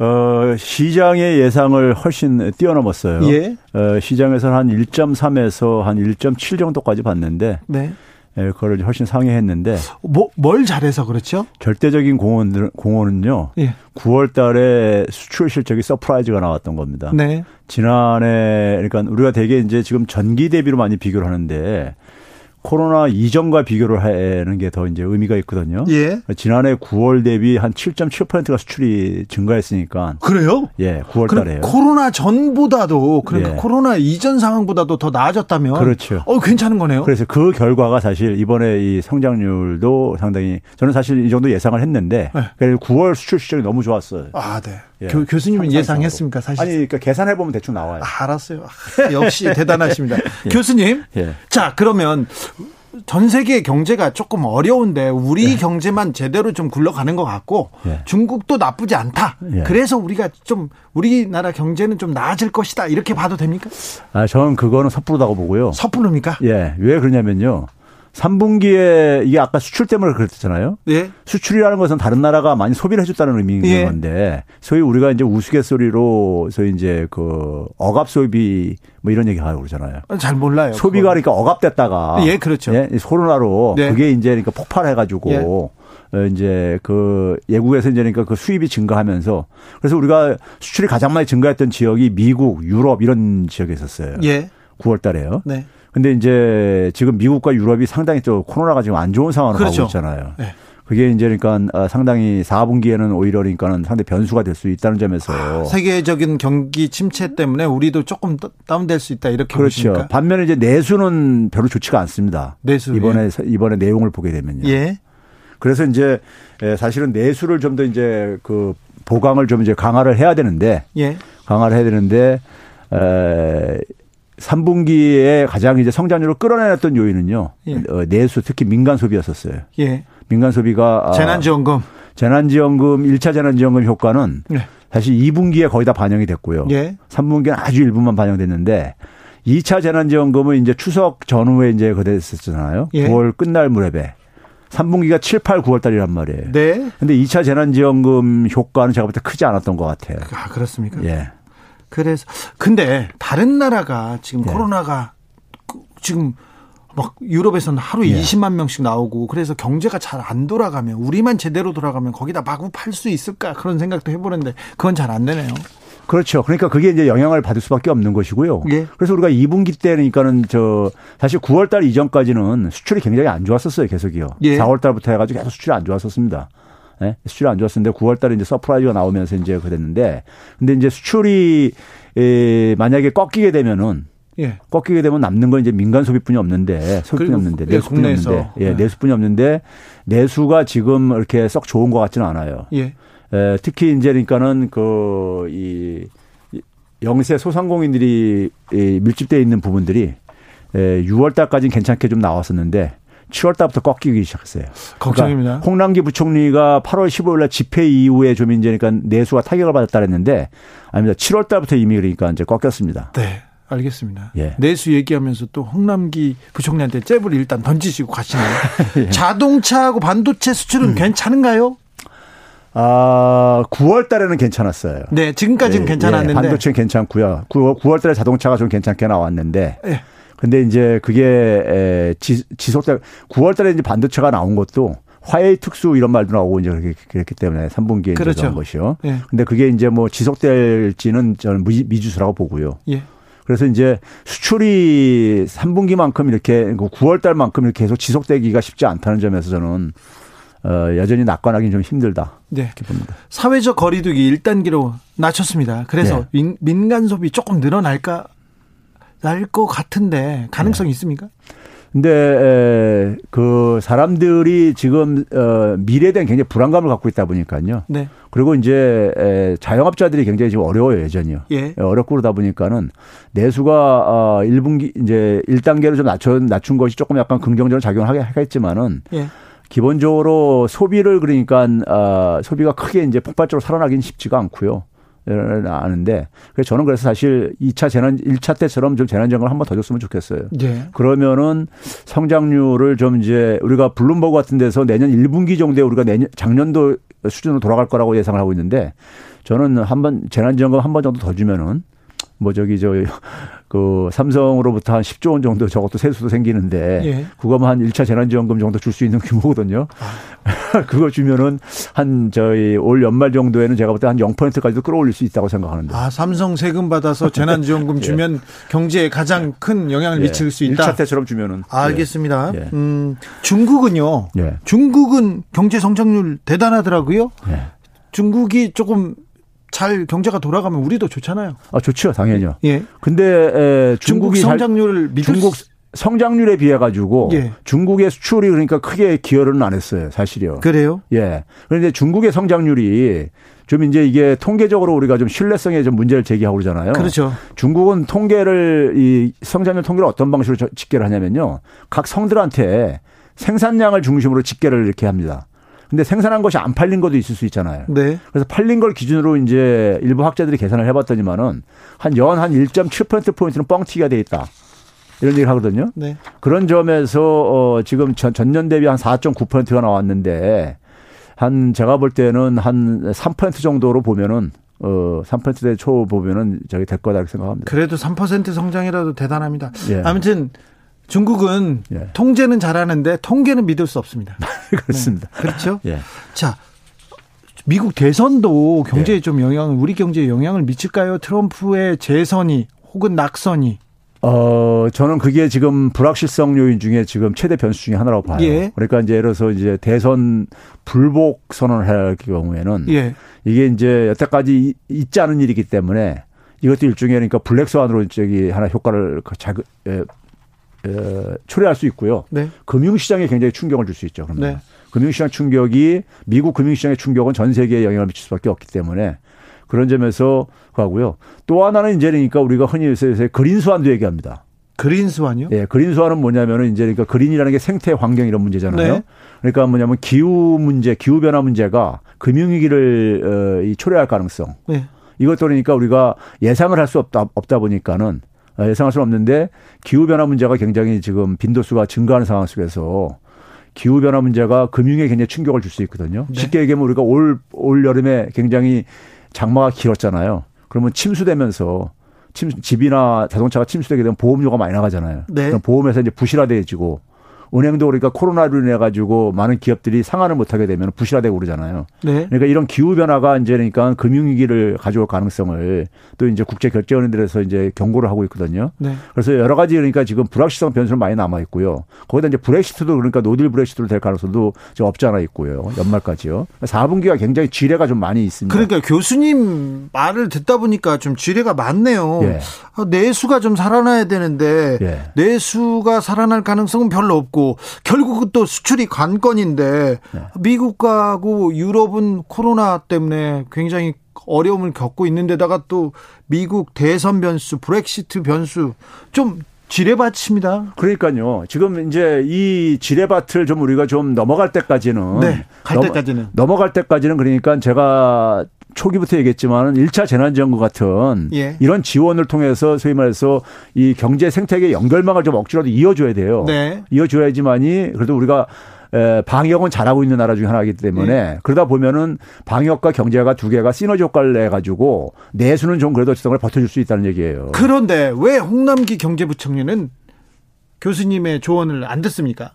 S5: 어, 시장의 예상을 훨씬 뛰어넘었어요.
S1: 예.
S5: 어, 시장에서는 한 1.3에서 한 1.7 정도까지 봤는데.
S1: 네.
S5: 예, 그걸 훨씬 상회했는데.
S1: 뭐, 뭘 잘해서 그렇죠?
S5: 절대적인 공헌, 공헌은요. 예. 9월 달에 수출 실적이 surprise가 나왔던 겁니다.
S1: 네.
S5: 지난해, 그러니까 우리가 되게 이제 지금 전기 대비로 많이 비교를 하는데 코로나 이전과 비교를 하는 게 더 이제 의미가 있거든요.
S1: 예.
S5: 지난해 9월 대비 한 7.7%가 수출이 증가했으니까.
S1: 그래요?
S5: 예, 9월 달에요.
S1: 코로나 전보다도 그러니까 예. 코로나 이전 상황보다도 더 나아졌다면
S5: 그렇죠.
S1: 어, 괜찮은 거네요.
S5: 그래서 그 결과가 사실 이번에 이 성장률도 상당히 저는 사실 이 정도 예상을 했는데 네. 9월 수출 실적이 너무 좋았어요.
S1: 아, 네.
S5: 예.
S1: 교,
S5: 상상적으로.
S1: 예상했습니까? 사실.
S5: 아니, 그러니까 계산해 보면 대충 나와요.
S1: 아, 알았어요. 아, 역시 대단하십니다. <laughs> 교수님.
S5: 예.
S1: 자, 그러면 전 세계 경제가 조금 어려운데 우리 경제만 제대로 좀 굴러가는 것 같고
S5: 예.
S1: 중국도 나쁘지 않다.
S5: 예.
S1: 그래서 우리가 좀 우리나라 경제는 좀 나아질 것이다. 이렇게 봐도 됩니까?
S5: 아, 저는 그거는 섣부르다고 보고요.
S1: 섣부릅니까?
S5: 예. 왜 그러냐면요. 3분기에 이게 아까 수출 때문에 그랬잖아요.
S1: 예.
S5: 수출이라는 것은 다른 나라가 많이 소비를 해줬다는 의미인
S1: 예.
S5: 건데, 소위 우리가 이제 우스갯소리로 소위 이제 그 억압 소비 뭐 이런 얘기 하고 그러잖아요.
S1: 잘 몰라요.
S5: 소비가
S1: 그거.
S5: 그러니까 억압됐다가
S1: 예, 그렇죠.
S5: 예, 코로나로
S1: 네.
S5: 그게 이제 그러니까 폭발해가지고 어, 이제 그 예국에서 이제 그러니까 그 수입이 증가하면서 그래서 우리가 수출이 가장 많이 증가했던 지역이 미국, 유럽 이런 지역에 있었어요.
S1: 예.
S5: 9월 달에요.
S1: 네.
S5: 근데 이제 지금 미국과 유럽이 상당히 또 코로나가 지금 안 좋은 상황으로
S1: 그렇죠.
S5: 가고 있잖아요.
S1: 네.
S5: 그게 이제 그러니까 어, 상당히 4분기에는 오히려 그러니까는 상당히 변수가 될 수 있다는 점에서
S1: 세계적인 경기 침체 때문에 우리도 조금 더 다운될 수 있다 이렇게
S5: 그렇죠.
S1: 보십니까?
S5: 반면에 이제 내수는 별로 좋지가 않습니다.
S1: 내수,
S5: 이번에 이번에 내용을 보게 되면요.
S1: 예.
S5: 그래서 이제 에, 사실은 내수를 좀 더 이제 그 보강을 좀 이제 강화를 해야 되는데
S1: 예.
S5: 강화를 해야 되는데 에 3분기에 가장 이제 성장률을 끌어내렸던 요인은요.
S1: 예.
S5: 어, 내수 특히 민간 소비였었어요.
S1: 예.
S5: 민간 소비가 아,
S1: 재난지원금.
S5: 재난지원금 1차 재난지원금 효과는
S1: 네.
S5: 사실 2분기에 거의 다 반영이 됐고요.
S1: 예.
S5: 3분기는 아주 일부만 반영됐는데 2차 재난지원금은 이제 추석 전후에 이제 그랬었잖아요.
S1: 예.
S5: 9월 끝날 무렵에. 3분기가 7, 8, 9월 달이란 말이에요.
S1: 네.
S5: 근데 2차 재난지원금 효과는 제가 볼 때 크지 않았던 것 같아요.
S1: 아, 그렇습니까?
S5: 예.
S1: 그래서 근데 다른 나라가 지금
S5: 예.
S1: 코로나가 그- 지금 막 유럽에서는 하루 에
S5: 예.
S1: 20만 명씩 나오고 그래서 경제가 잘 안 돌아가면 우리만 제대로 돌아가면 거기다 마구 팔 수 있을까 그런 생각도 해보는데 그건 잘 안 되네요.
S5: 그렇죠. 그러니까 그게 이제 영향을 받을 수밖에 없는 것이고요.
S1: 예.
S5: 그래서 우리가 2분기 때니까는 저 사실 9월 달 이전까지는 수출이 굉장히 안 좋았었어요. 계속이요.
S1: 예.
S5: 4월 달부터 해가지고 계속 수출이 안 좋았었습니다. 예? 수출이 안 좋았었는데 9월 달에 이제 surprise가 나오면서 이제 그랬는데 근데 이제 수출이 에, 만약에 꺾이게 되면은
S1: 예.
S5: 꺾이게 되면 남는 건 이제 민간 소비뿐이 없는데 소비뿐이 없는데
S1: 예,
S5: 내수뿐이
S1: 국내에서.
S5: 없는데 예,
S1: 예.
S5: 내수뿐이 없는데 내수가 지금 이렇게 썩 좋은 것 같지는 않아요.
S1: 예.
S5: 에, 특히 이제 그러니까는 그이 영세 소상공인들이 이 밀집되어 있는 부분들이 에, 6월 달까지는 괜찮게 좀 나왔었는데 7월 달부터 꺾이기 시작했어요.
S1: 걱정입니다.
S5: 그러니까 홍남기 부총리가 8월 15일 날 집회 이후에 좀 이제 그러니까 내수가 타격을 받았다 그랬는데 아닙니다. 7월 달부터 이미 그러니까 이제 꺾였습니다.
S1: 네. 알겠습니다.
S5: 예.
S1: 내수 얘기하면서 또 홍남기 부총리한테 잽을 일단 던지시고 가시네요. <laughs>
S5: 예.
S1: 자동차하고 반도체 수출은
S5: 음.
S1: 괜찮은가요?
S5: 아, 9월 달에는 괜찮았어요.
S1: 네, 지금까지는
S5: 예,
S1: 괜찮았는데.
S5: 예, 반도체는 괜찮고요. 9월, 9월 달에 자동차가 좀 괜찮게 나왔는데
S1: 예.
S5: 근데 이제 그게 에, 지, 지속될 9월 달에 이제 반도체가 나온 것도 화웨이 특수 이런 말도 나오고 이제 그렇게 그랬기 때문에 3분기에
S1: 그렇죠.
S5: 이제 그런 것이요.
S1: 예.
S5: 근데 그게 이제 뭐 지속될지는 저는 미- 미지수라고 보고요.
S1: 예.
S5: 그래서 이제 수출이 3분기만큼 이렇게 9월 달만큼 이렇게 계속 지속되기가 쉽지 않다는 점에서 저는 어, 여전히 낙관하기는 좀 힘들다.
S1: 네.
S5: 이렇게 봅니다.
S1: 사회적 거리두기 1단계로 낮췄습니다. 그래서
S5: 네.
S1: 민, 민간 소비 조금 늘어날까 날 것 같은데 가능성이
S5: 네.
S1: 있습니까?
S5: 근데 에, 그 사람들이 지금 어, 미래에 대한 굉장히 불안감을 갖고 있다 보니까요.
S1: 네.
S5: 그리고 이제 에, 자영업자들이 굉장히 지금 어려워요, 여전히요.
S1: 예.
S5: 어렵고 그러다 보니까는 내수가 어 1분기 이제 1단계로 좀 낮춰 낮춘 것이 조금 약간 긍정적으로 작용을 하겠지만은
S1: 예.
S5: 기본적으로 소비를 그러니까 어, 소비가 크게 이제 폭발적으로 살아나기는 쉽지가 않고요. 아는데 그래서 저는 그래서 사실 2차 재난 1차 때처럼 좀 재난 지원금을 한번 더 줬으면 좋겠어요.
S1: 예.
S5: 그러면은 성장률을 좀 이제 우리가 블룸버그 같은 데서 내년 1분기 정도에 우리가 내년 작년도 수준으로 돌아갈 거라고 예상을 하고 있는데 저는 한번 재난 지원금 한 번 정도 더 주면은 뭐 저기 저 그 삼성으로부터 한 10조 원 정도 저것도 세수도 생기는데
S1: 예.
S5: 그거만 한 1차 재난지원금 정도 줄 수 있는 규모거든요. <laughs> 그거 주면은 한 저희 올 연말 정도에는 제가 볼 때 한 0%까지도 끌어올릴 수 있다고 생각하는데.
S1: 아, 삼성 세금 받아서 재난지원금 <laughs> 주면 경제에 가장 큰 영향을
S5: 예.
S1: 미칠 수 있다.
S5: 1차 때처럼 주면은.
S1: 알겠습니다.
S5: 예.
S1: 음, 중국은요.
S5: 예.
S1: 중국은 경제 성장률 대단하더라고요.
S5: 예.
S1: 중국이 조금 잘 경제가 돌아가면 우리도 좋잖아요.
S5: 아, 좋죠. 당연히요.
S1: 예.
S5: 근데 에,
S1: 중국
S5: 중국이 잘-
S1: 성장률을 믿을
S5: 중국
S1: 수-
S5: 성장률에 비해 가지고
S1: 예.
S5: 중국의 수출이 그러니까 크게 기여를 안 했어요, 사실이요.
S1: 그래요?
S5: 예. 그런데 중국의 성장률이 좀 이제 이게 통계적으로 우리가 좀 신뢰성에 좀 문제를 제기하고 그러잖아요.
S1: 그렇죠.
S5: 중국은 통계를 이 성장률 통계를 어떤 방식으로 저- 집계를 하냐면요. 각 성들한테 생산량을 중심으로 집계를 이렇게 합니다. 근데 생산한 것이 안 팔린 것도 있을 수 있잖아요.
S1: 네.
S5: 그래서 팔린 걸 기준으로 이제 일부 학자들이 계산을 해봤더니만은 한 연 한 1.7%포인트는 뻥튀기가 돼 있다. 이런 얘기를 하거든요.
S1: 네.
S5: 그런 점에서 어 지금 전, 전년 대비 한 4.9%가 나왔는데 한 제가 볼 때는 한 3% 정도로 보면은 어 3%대 초 보면은 저기 될 거다 이렇게 생각합니다.
S1: 그래도 3% 성장이라도 대단합니다.
S5: 예.
S1: 아무튼 중국은
S5: 예.
S1: 통제는 잘하는데 통계는 믿을 수 없습니다. <laughs>
S5: 그렇습니다.
S1: 그렇죠?
S5: 예.
S1: 자, 미국 대선도 경제에
S5: 예.
S1: 좀 영향을 우리 경제에 영향을 미칠까요? 트럼프의 재선이 혹은 낙선이
S5: 어, 저는 그게 지금 불확실성 요인 중에 지금 최대 변수 중에 하나라고 봐요.
S1: 예.
S5: 그러니까 이제 예를 들어서 이제 대선 불복 선언을 할 경우에는
S1: 예.
S5: 이게 이제 여태까지 이- 있지 않은 일이기 때문에 이것도 일종의 그러니까 블랙스완으로 저기 하나 효과를 그 자극, 에, 에, 초래할 수 있고요.
S1: 네.
S5: 금융시장에 굉장히 충격을 줄 수 있죠. 그러면
S1: 네.
S5: 금융시장 충격이 미국 금융시장의 충격은 전 세계에 영향을 미칠 수밖에 없기 때문에 그런 점에서 가고요. 또 하나는 이제 그러니까 우리가 흔히 요새 그린 스완도 얘기합니다.
S1: 그린스완이요?
S5: 예, 그린 스완은 뭐냐면은 이제 그러니까 그린이라는 게 생태 환경 이런 문제잖아요.
S1: 네.
S5: 그러니까 뭐냐면 기후 문제, 기후 변화 문제가 금융위기를 어, 이 초래할 가능성.
S1: 네.
S5: 이것도 그러니까 우리가 예상을 할 수 없다, 없다 보니까는 어, 예상할 수는 없는데 기후 변화 문제가 굉장히 지금 빈도수가 증가하는 상황 속에서 기후 변화 문제가 금융에 굉장히 충격을 줄 수 있거든요.
S1: 네.
S5: 쉽게 얘기하면 우리가 올, 올 여름에 굉장히 장마가 길었잖아요. 그러면 침수되면서 침, 집이나 자동차가 침수되게 되면 보험료가 많이 나가잖아요.
S1: 네.
S5: 그럼 보험에서 이제 부실화돼지고 은행도 그러니까 코로나로 인해 가지고 많은 기업들이 상환을 못하게 되면 부실화되고 그러잖아요.
S1: 네.
S5: 그러니까 이런 기후 변화가 이제 그러니까 금융위기를 가져올 가능성을 또 이제 국제 결제원들에서 이제 경고를 하고 있거든요.
S1: 네.
S5: 그래서 여러 가지 그러니까 지금 불확실성 변수는 많이 남아 있고요. 거기다 이제 브렉시트도 그러니까 노딜 브렉시트로 될 가능성도 좀 없지 않아 있고요. 연말까지요. 4분기가 굉장히 지뢰가 좀 많이 있습니다.
S1: 그러니까 교수님 말을 듣다 보니까 좀 지뢰가 많네요.
S5: 예.
S1: 아, 내수가 좀 살아나야 되는데
S5: 예.
S1: 내수가 살아날 가능성은 별로 없고 결국은 또 수출이 관건인데
S5: 네.
S1: 미국하고 유럽은 코로나 때문에 굉장히 어려움을 겪고 있는데다가 또 미국 대선 변수, 브렉시트 변수 좀 지뢰밭입니다.
S5: 그러니까요. 지금 이제 이 지뢰밭을 좀 우리가 좀 넘어갈 때까지는
S1: 네, 갈
S5: 넘어-
S1: 때까지는.
S5: 넘어갈 때까지는 그러니까 제가 초기부터 얘기했지만 1차 재난지원금 같은
S1: 예.
S5: 이런 지원을 통해서 소위 말해서 이 경제 생태계 연결망을 좀 억지로도 이어줘야 돼요.
S1: 네.
S5: 이어줘야지만이 그래도 우리가 에, 방역은 잘하고 있는 나라 중에 하나이기 때문에
S1: 네.
S5: 그러다 보면은 방역과 경제가 두 개가 시너지 효과를 내 가지고 내수는 좀 그래도 지성을 버텨줄 수 있다는 얘기예요.
S1: 그런데 왜 홍남기 경제부총리는 교수님의 조언을 안 듣습니까?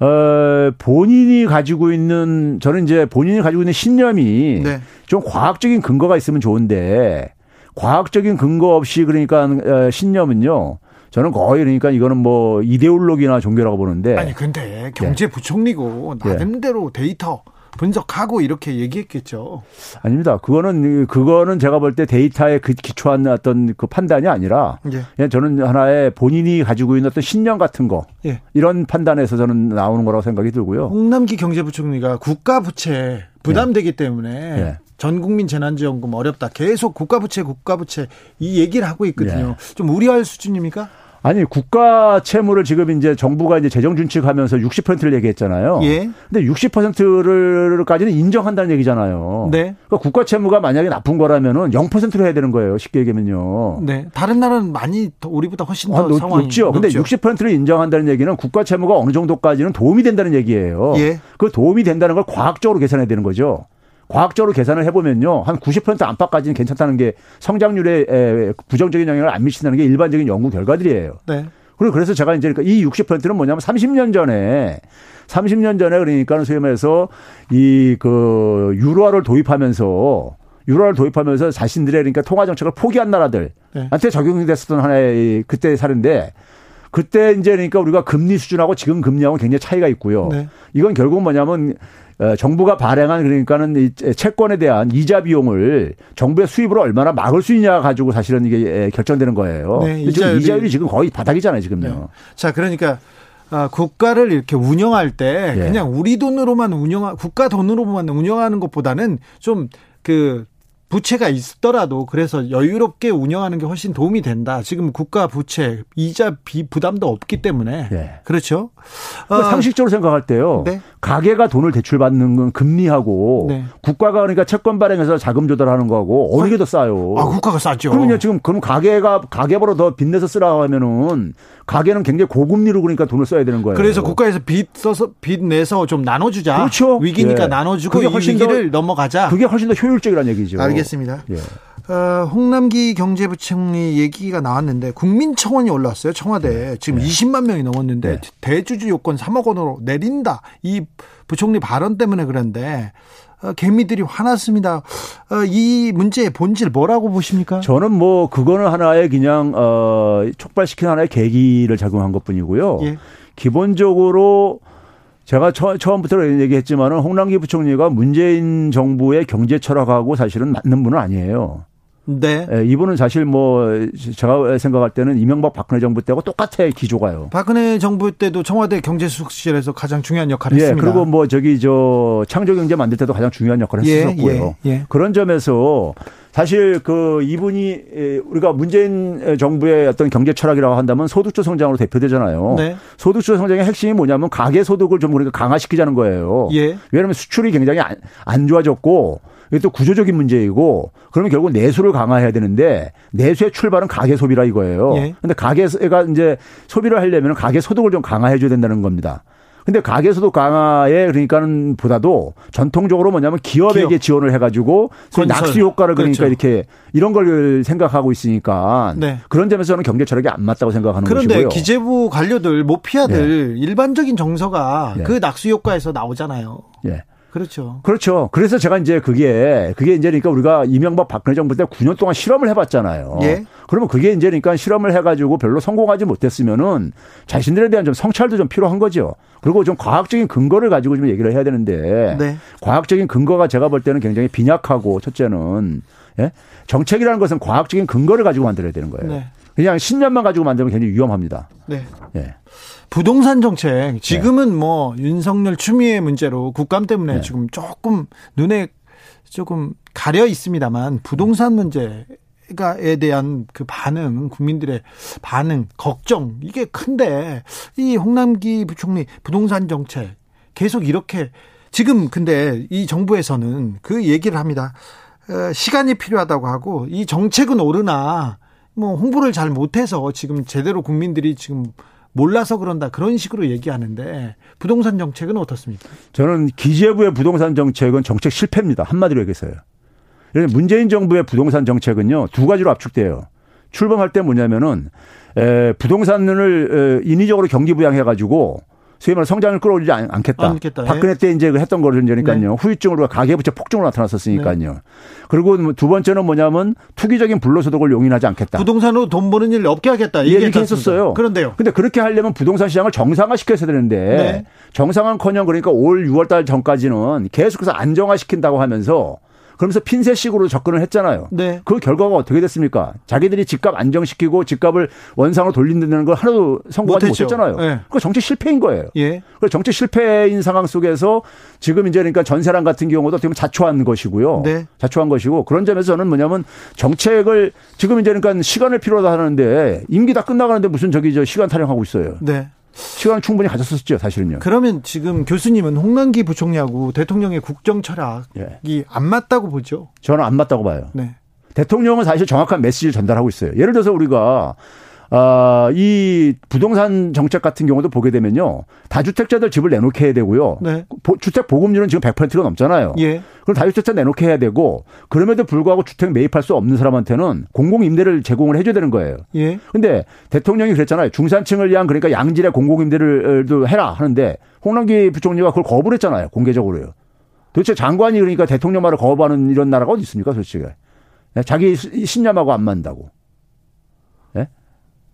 S5: 어, 본인이 가지고 있는 저는 이제 본인이 가지고 있는 신념이
S1: 네.
S5: 좀 과학적인 근거가 있으면 좋은데 과학적인 근거 없이 그러니까 어, 신념은요. 저는 거의 그러니까 이거는 뭐 이데올로기나 종교라고 보는데
S1: 아니 근데 경제부총리고
S5: 예.
S1: 나름대로 데이터 분석하고 이렇게 얘기했겠죠.
S5: 아닙니다. 그거는 그거는 제가 볼 때 데이터에 그 기초한 어떤 그 판단이 아니라
S1: 예.
S5: 그냥 저는 하나의 본인이 가지고 있는 어떤 신념 같은 거
S1: 예.
S5: 이런 판단에서 저는 나오는 거라고 생각이 들고요.
S1: 홍남기 경제부총리가 국가 부채 부담되기 때문에
S5: 예.
S1: 전 국민 재난지원금 어렵다. 계속 국가 부채 국가 부채 이 얘기를 하고 있거든요.
S5: 예.
S1: 좀 우려할 수준입니까?
S5: 아니 국가 채무를 지금 이제 정부가 이제 재정 준칙하면서 60%를 얘기했잖아요.
S1: 예.
S5: 근데 60%를까지는 인정한다는 얘기잖아요.
S1: 네.
S5: 그러니까 국가 채무가 만약에 나쁜 거라면은 0%로 해야 되는 거예요. 쉽게 얘기하면요.
S1: 네. 다른 나라는 많이 더 우리보다 훨씬 더
S5: 아, 높,
S1: 상황이
S5: 높죠. 근데
S1: 높죠.
S5: 60%를 인정한다는 얘기는 국가 채무가 어느 정도까지는 도움이 된다는 얘기예요.
S1: 예.
S5: 그 도움이 된다는 걸 과학적으로 계산해야 되는 거죠. 과학적으로 계산을 해보면요. 한 90% 안팎까지는 괜찮다는 게 성장률에 에, 부정적인 영향을 안 미친다는 게 일반적인 연구 결과들이에요.
S1: 네.
S5: 그리고 그래서 제가 이제 그러니까 이 60%는 뭐냐면 30년 전에 30년 전에 그러니까 소위 말해서 이 그 유로화를 도입하면서 유로화를 도입하면서 자신들의 그러니까 통화 정책을 포기한 나라들한테
S1: 네.
S5: 적용이 됐었던 하나의 이 그때의 사례인데 그때 이제 그러니까 우리가 금리 수준하고 지금 금리하고 굉장히 차이가 있고요.
S1: 네.
S5: 이건 결국 뭐냐면 어, 정부가 발행한 그러니까는 이 채권에 대한 이자 비용을 정부의 수입으로 얼마나 막을 수 있냐 가지고 사실은 이게 결정되는 거예요.
S1: 네,
S5: 근데 지금
S1: 이자율이-
S5: 이자율이 지금 거의 바닥이잖아요, 지금요.
S1: 네. 자, 그러니까 아, 국가를 이렇게 운영할 때
S5: 예.
S1: 그냥 우리 돈으로만 운영 국가 돈으로만 운영하는 것보다는 좀그 부채가 있더라도 그래서 여유롭게 운영하는 게 훨씬 도움이 된다. 지금 국가 부채 이자 비 부담도 없기 때문에
S5: 예.
S1: 그렇죠.
S5: 그러니까
S1: 어,
S5: 상식적으로 생각할 때요.
S1: 네.
S5: 가계가 돈을 대출받는 건 금리하고
S1: 네.
S5: 국가가 그러니까 채권 발행해서 자금 조달하는 거하고 어느 게 더 싸요.
S1: 아 국가가 싸죠.
S5: 그러면요 지금 그럼 가계가 가계보다 더 빚내서 쓰라고 하면은 가계는 굉장히 고금리로 그러니까 돈을 써야 되는 거예요.
S1: 그래서 국가에서 빚 써서 빚 내서 좀 나눠주자.
S5: 그렇죠.
S1: 위기니까
S5: 예.
S1: 나눠주고
S5: 그게
S1: 이
S5: 훨씬 더-
S1: 넘어가자.
S5: 그게 훨씬 더 효율적이라는 얘기죠.
S1: 알겠습니다.
S5: 예.
S1: 어, 홍남기 경제부총리 얘기가 나왔는데 국민청원이 올라왔어요. 청와대에 지금 20만 명이 넘었는데
S5: 네.
S1: 대주주 요건 3억 원으로 내린다. 이 부총리 발언 때문에 그런데 어, 개미들이 화났습니다. 어, 이 문제의 본질 뭐라고 보십니까?
S5: 저는 뭐 그거는 하나의 그냥 어 촉발시킨 하나의 계기를 작용한 것뿐이고요.
S1: 예.
S5: 기본적으로 제가 처, 처음부터 얘기했지만은 홍남기 부총리가 문재인 정부의 경제 철학하고 사실은 맞는 분은 아니에요.
S1: 네.
S5: 예, 이분은 사실 뭐 제가 생각할 때는 이명박 박근혜 정부 때하고 똑같아 기조가요.
S1: 박근혜 정부 때도 청와대 경제수석실에서 가장 중요한 역할을
S5: 예,
S1: 했습니다.
S5: 그리고 뭐 저기 저 창조경제 만들 때도 가장 중요한 역할을
S1: 예,
S5: 했었고요.
S1: 예, 예.
S5: 그런 점에서 사실 그 이분이 에, 우리가 문재인 정부의 어떤 경제 철학이라고 한다면 소득주 성장으로 대표되잖아요.
S1: 네.
S5: 소득주 성장의 핵심이 뭐냐면 가계 소득을 좀 그러니까 강화시키자는 거예요.
S1: 예.
S5: 왜냐하면 수출이 굉장히 안, 안 좋아졌고 이게 또 구조적인 문제이고 그러면 결국 내수를 강화해야 되는데 내수의 출발은 가계 소비라 이거예요.
S1: 예.
S5: 근데 가계가 이제 소비를 하려면 가계 소득을 좀 강화해 줘야 된다는 겁니다. 근데 가계 소득 강화에 그러니까는 보다도 전통적으로 뭐냐면 기업에게
S1: 기업.
S5: 지원을 해가지고
S1: 건설.
S5: 낙수 효과를 그러니까
S1: 그렇죠.
S5: 이렇게 이런 걸 생각하고 있으니까
S1: 네.
S5: 그런 점에서 저는 경제 철학이 안 맞다고 생각하는
S1: 그런데
S5: 것이고요.
S1: 기재부 관료들 모피아들 일반적인 정서가
S5: 예.
S1: 그 낙수 효과에서 나오잖아요.
S5: 예.
S1: 그렇죠.
S5: 그렇죠. 그래서 제가 이제 그게 그게 이제 그러니까 우리가 이명박 박근혜 정부 때 9년 동안 실험을 해봤잖아요.
S1: 예.
S5: 그러면 그게 이제 그러니까 실험을 해가지고 별로 성공하지 못했으면은 자신들에 대한 좀 성찰도 좀 필요한 거죠. 그리고 좀 과학적인 근거를 가지고 좀 얘기를 해야 되는데
S1: 네.
S5: 과학적인 근거가 제가 볼 때는 굉장히 빈약하고 첫째는 예? 정책이라는 것은 과학적인 근거를 가지고 만들어야 되는 거예요.
S1: 네.
S5: 그냥 신념만 가지고 만들면 굉장히 위험합니다.
S1: 네.
S5: 예.
S1: 부동산 정책 지금은 뭐 윤석열 추미애 문제로 국감 때문에
S5: 네.
S1: 지금 조금 눈에 조금 가려 있습니다만 부동산 문제가에 대한 그 반응 국민들의 반응 걱정 이게 큰데 이 홍남기 부총리 부동산 정책 계속 이렇게 지금 근데 이 정부에서는 그 얘기를 합니다. 어, 시간이 필요하다고 하고 이 정책은 오르나 뭐 홍보를 잘 못해서 지금 제대로 국민들이 지금 몰라서 그런다 그런 식으로 얘기하는데 부동산 정책은 어떻습니까?
S5: 저는 기재부의 부동산 정책은 정책 실패입니다. 한마디로 얘기했어요. 문재인 정부의 부동산 정책은요 두 가지로 압축돼요. 출범할 때 뭐냐면은 에, 부동산을 에, 인위적으로 경기 부양해가지고 소위 말해 성장을 끌어올리지 않, 않겠다.
S1: 않겠다.
S5: 박근혜 때 이제 그 했던 거를 이제니까요.
S1: 네.
S5: 후유증으로 가계부채 폭증으로 나타났었으니까요. 그리고 뭐두 번째는 뭐냐면 투기적인 불로소득을 용인하지 않겠다.
S1: 부동산으로 돈 버는 일 없게 하겠다
S5: 예, 이렇게? 했었어요.
S1: 그런데요.
S5: 근데 그렇게 하려면 부동산 시장을 정상화 시켜야 되는데
S1: 네.
S5: 정상화커녕 그러니까 올 6월 달 전까지는 계속해서 안정화 시킨다고 하면서 그러면서 핀셋식으로 접근을 했잖아요.
S1: 네.
S5: 그 결과가 어떻게 됐습니까? 자기들이 집값 안정시키고 집값을 원상으로 돌린다는 걸 하나도 성공하지
S1: 못했죠.
S5: 못했잖아요.
S1: 네.
S5: 그 정책 실패인 거예요.
S1: 예.
S5: 그 정책 실패인 상황 속에서 지금 이제 그러니까 전세랑 같은 경우도 어떻게 보면 자초한 것이고요.
S1: 네.
S5: 자초한 것이고 그런 점에서 저는 뭐냐면 정책을 지금 이제 그러니까 시간을 필요로 하는데 임기 다 끝나가는데 무슨 저기 저 시간 타령하고 있어요.
S1: 네.
S5: 시간 충분히 가졌었죠, 사실은요.
S1: 그러면 지금 교수님은 홍남기 부총리하고 대통령의 국정 철학이
S5: 예.
S1: 안 맞다고 보죠.
S5: 저는 안 맞다고 봐요.
S1: 네.
S5: 대통령은 사실 정확한 메시지를 전달하고 있어요. 예를 들어서 우리가 아, 이 부동산 정책 같은 경우도 보게 되면요. 다주택자들 집을 내놓게 해야 되고요.
S1: 네.
S5: 보- 주택 보급률은 지금 100%가 넘잖아요.
S1: 예.
S5: 그럼 다주택자 내놓게 해야 되고 그럼에도 불구하고 주택 매입할 수 없는 사람한테는 공공 임대를 제공을 해줘야 되는 거예요.
S1: 예.
S5: 근데 대통령이 그랬잖아요. 중산층을 위한 그러니까 양질의 공공 임대를도 해라 하는데 홍남기 부총리가 그걸 거부를 했잖아요. 공개적으로요. 도대체 장관이 그러니까 대통령 말을 거부하는 이런 나라가 어디 있습니까, 솔직히. 자기 신념하고 안 맞는다고.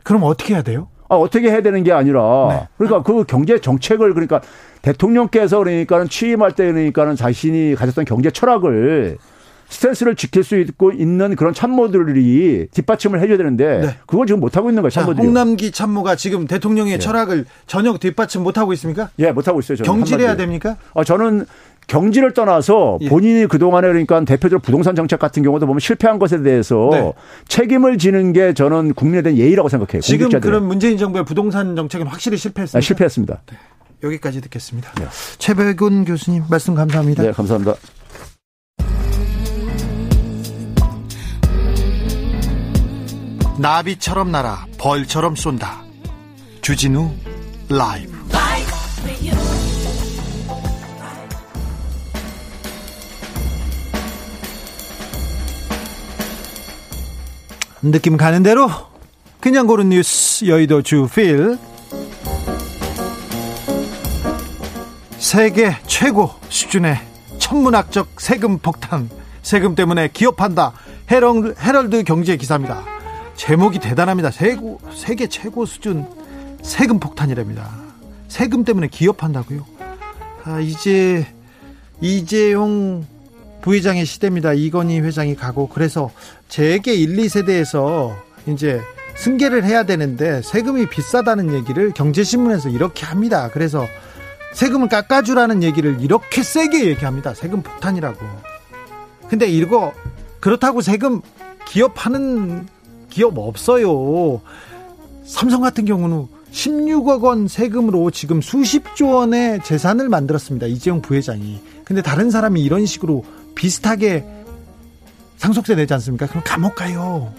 S1: 그럼 어떻게 해야 돼요?
S5: 아, 어떻게 해야 되는 게 아니라 네. 그러니까 그 경제 정책을 그러니까 대통령께서 그러니까는 취임할 때 그러니까는 자신이 가졌던 경제 철학을 스탠스를 지킬 수 있고 있는 그런 참모들이 뒷받침을 해줘야 되는데 네. 그걸 지금 못 하고 있는 거예요. 참모들이.
S1: 홍남기 참모가 지금 대통령의 예. 철학을 전혀 뒷받침 못 하고 있습니까?
S5: 예, 못 하고 있어요.
S1: 경질해야 됩니까?
S5: 아, 저는 경지를 떠나서 예. 본인이 그동안에 그러니까 대표적으로 부동산 정책 같은 경우도 보면 실패한 것에 대해서 네. 책임을 지는 게 저는 국민에 대한 예의라고 생각해요.
S1: 지금 그런 문재인 정부의 부동산 정책은 확실히 실패했습니다. 아,
S5: 실패했습니다. 네.
S1: 여기까지 듣겠습니다. 네. 최백운 교수님 말씀 감사합니다.
S5: 네, 감사합니다.
S1: 나비처럼 날아 벌처럼 쏜다. 주진우 라이브. 느낌 가는 대로 그냥 고른 뉴스 여의도 주필. 세계 최고 수준의 천문학적 세금 폭탄. 세금 때문에 기업한다. 헤럴드, 헤럴드 경제 기사입니다. 제목이 대단합니다. 세고, 세계 최고 수준 세금 폭탄이랍니다. 세금 때문에 기업한다고요? 아, 이제 이재용 부회장의 시대입니다. 이건희 회장이 가고 그래서 재계 1, 2세대에서 이제 승계를 해야 되는데 세금이 비싸다는 얘기를 경제신문에서 이렇게 합니다. 그래서 세금을 깎아주라는 얘기를 이렇게 세게 얘기합니다. 세금 폭탄이라고. 근데 이거 그렇다고 세금 기업하는 기업 없어요. 삼성 같은 경우는 16억 원 세금으로 지금 수십조 원의 재산을 만들었습니다. 이재용 부회장이. 근데 다른 사람이 이런 식으로 비슷하게 상속세 내지 않습니까? 그럼 감옥 가요.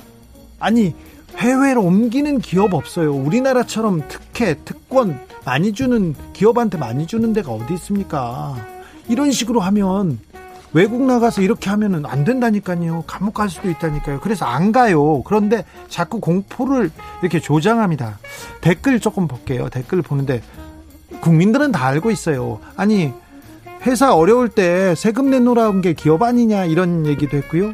S1: 아니, 해외로 옮기는 기업 없어요. 우리나라처럼 특혜, 특권 많이 주는 기업한테 많이 주는 데가 어디 있습니까? 이런 식으로 하면 외국 나가서 이렇게 하면은 안 된다니까요. 감옥 갈 수도 있다니까요. 그래서 안 가요. 그런데 자꾸 공포를 이렇게 조장합니다. 댓글 조금 볼게요. 댓글 보는데 국민들은 다 알고 있어요. 아니 회사 어려울 때 세금 내놓으라는 게 기업 아니냐 이런 얘기도 했고요.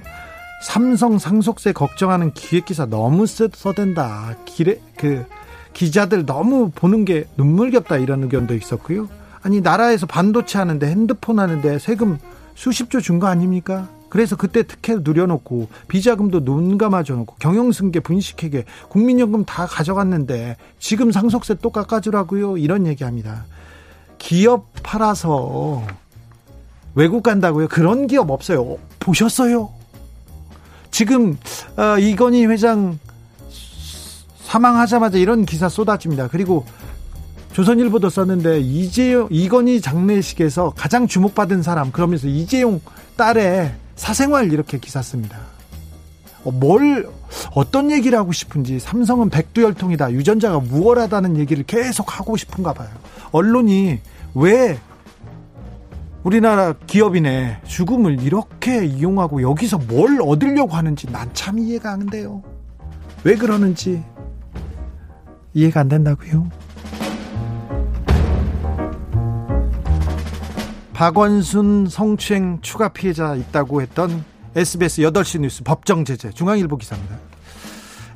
S1: 삼성 상속세 걱정하는 기획기사 너무 써댄다. 기레, 그 기자들 너무 보는 게 눈물겹다 이런 의견도 있었고요. 아니 나라에서 반도체 하는데 핸드폰 하는데 세금 수십조 준 거 아닙니까? 그래서 그때 특혜 누려놓고 비자금도 눈 감아줘놓고 경영승계 분식회계 국민연금 다 가져갔는데 지금 상속세 또 깎아주라고요 이런 얘기합니다. 기업 팔아서 외국 간다고요? 그런 기업 없어요. 보셨어요? 지금 어, 이건희 회장 사망하자마자 이런 기사 쏟아집니다. 그리고 조선일보도 썼는데 이재용 이건희 장례식에서 가장 주목받은 사람 그러면서 이재용 딸의 사생활 이렇게 기사 씁니다. 어, 뭘 어떤 얘기를 하고 싶은지 삼성은 백두열통이다 유전자가 우월하다는 얘기를 계속 하고 싶은가 봐요. 언론이 왜 우리나라 기업인의 죽음을 이렇게 이용하고 여기서 뭘 얻으려고 하는지 난 참 이해가 안 돼요. 왜 그러는지 이해가 안 된다고요. 박원순 성추행 추가 피해자 있다고 했던 SBS 8시 뉴스 법정 제재 중앙일보 기사입니다.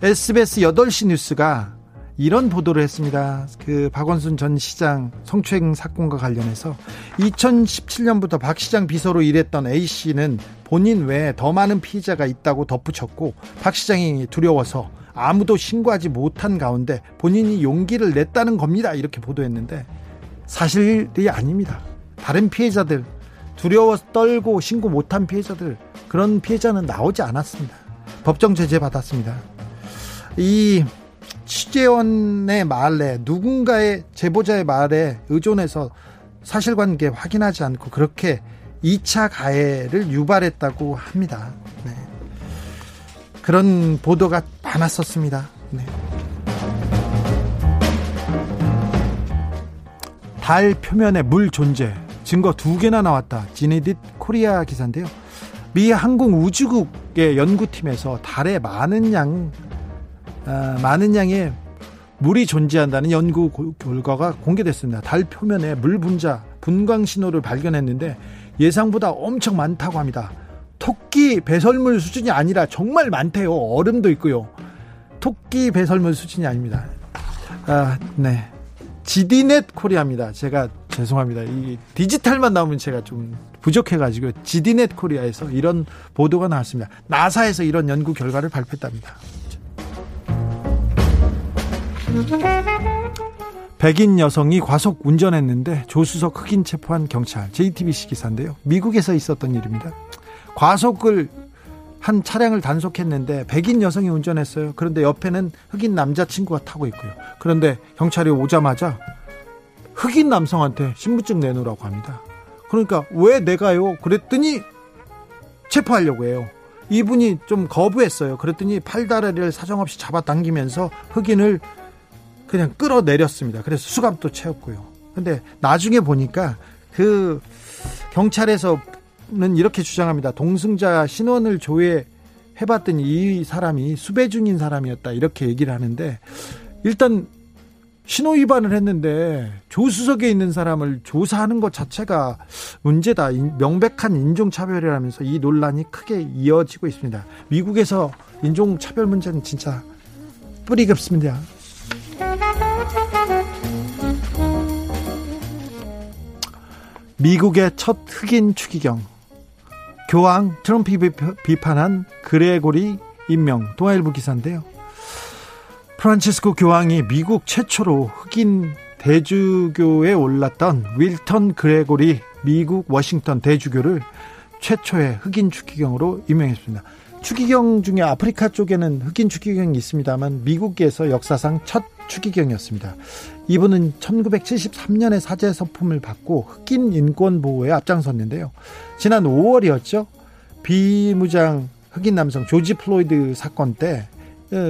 S1: SBS 8시 뉴스가 이런 보도를 했습니다. 그 박원순 전 시장 성추행 사건과 관련해서 2017년부터 박 시장 비서로 일했던 A 씨는 본인 외에 더 많은 피해자가 있다고 덧붙였고 박 시장이 두려워서 아무도 신고하지 못한 가운데 본인이 용기를 냈다는 겁니다. 이렇게 보도했는데 사실이 아닙니다. 다른 피해자들 두려워 떨고 신고 못한 피해자들 그런 피해자는 나오지 않았습니다. 법정 제재 받았습니다. 이 취재원의 말에 누군가의 제보자의 말에 의존해서 사실관계 확인하지 않고 그렇게 2차 가해를 유발했다고 합니다. 네. 그런 보도가 많았었습니다. 네. 달 표면에 물 존재 증거 두 개나 나왔다. 지네딧 코리아 기사인데요. 미 항공우주국의 연구팀에서 달에 많은 양 아, 많은 양의 물이 존재한다는 연구 결과가 공개됐습니다. 달 표면에 물 분자, 분광 신호를 발견했는데 예상보다 엄청 많다고 합니다. 토끼 배설물 수준이 아니라 정말 많대요. 얼음도 있고요. 토끼 배설물 수준이 아닙니다. 아, 네. 지디넷 코리아입니다. 제가 죄송합니다. 이 디지털만 나오면 제가 좀 부족해가지고 지디넷 코리아에서 이런 보도가 나왔습니다. 나사에서 이런 연구 결과를 발표했답니다. 백인 여성이 과속 운전했는데 조수석 흑인 체포한 경찰 JTBC 기사인데요. 미국에서 있었던 일입니다. 과속을 한 차량을 단속했는데 백인 여성이 운전했어요. 그런데 옆에는 흑인 남자친구가 타고 있고요. 그런데 경찰이 오자마자 흑인 남성한테 신분증 내놓으라고 합니다. 그러니까 왜 내가요? 그랬더니 체포하려고 해요. 이분이 좀 거부했어요. 그랬더니 팔다리를 사정없이 잡아당기면서 흑인을 그냥 끌어내렸습니다. 그래서 수갑도 채웠고요. 근데 나중에 보니까 그 경찰에서는 이렇게 주장합니다. 동승자 신원을 조회 해봤더니 이 사람이 수배 중인 사람이었다 이렇게 얘기를 하는데 일단 신호 위반을 했는데 조수석에 있는 사람을 조사하는 것 자체가 문제다. 명백한 인종차별이라면서 이 논란이 크게 이어지고 있습니다. 미국에서 인종차별 문제는 진짜 뿌리 깊습니다. 미국의 첫 흑인 추기경 교황 트럼프 비판한 그레고리 임명 동아일보 기사인데요. 프란치스코 교황이 미국 최초로 흑인 대주교에 올랐던 윌턴 그레고리 미국 워싱턴 대주교를 최초의 흑인 추기경으로 임명했습니다. 추기경 중에 아프리카 쪽에는 흑인 추기경이 있습니다만 미국에서 역사상 첫 추기경이었습니다. 이분은 1973년에 사제 서품을 받고 흑인 인권 보호에 앞장섰는데요. 지난 5월이었죠. 비무장 흑인 남성 조지 플로이드 사건 때 어,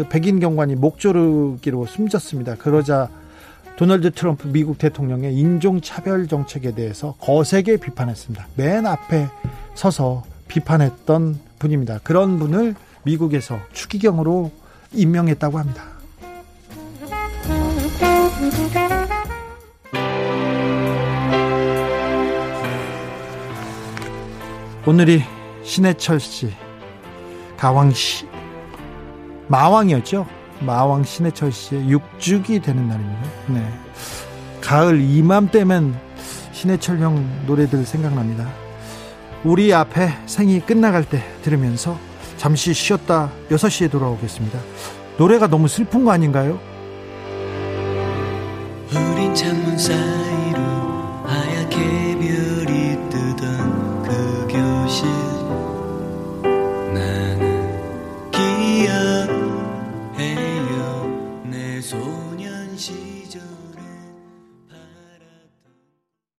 S1: 백인 경관이 목조르기로 숨졌습니다. 그러자 도널드 트럼프 미국 대통령의 인종차별 정책에 대해서 거세게 비판했습니다. 맨 앞에 서서 비판했던 분입니다. 그런 분을 미국에서 추기경으로 임명했다고 합니다. 오늘이 신해철 씨, 가왕 씨, 마왕이었죠. 마왕 신해철 씨의 6주기 되는 날입니다. 네. 가을 이맘때면 신해철 형 노래들 생각납니다. 우리 앞에 생이 끝나갈 때 들으면서 잠시 쉬었다 6시에 돌아오겠습니다. 노래가 너무 슬픈 거 아닌가요?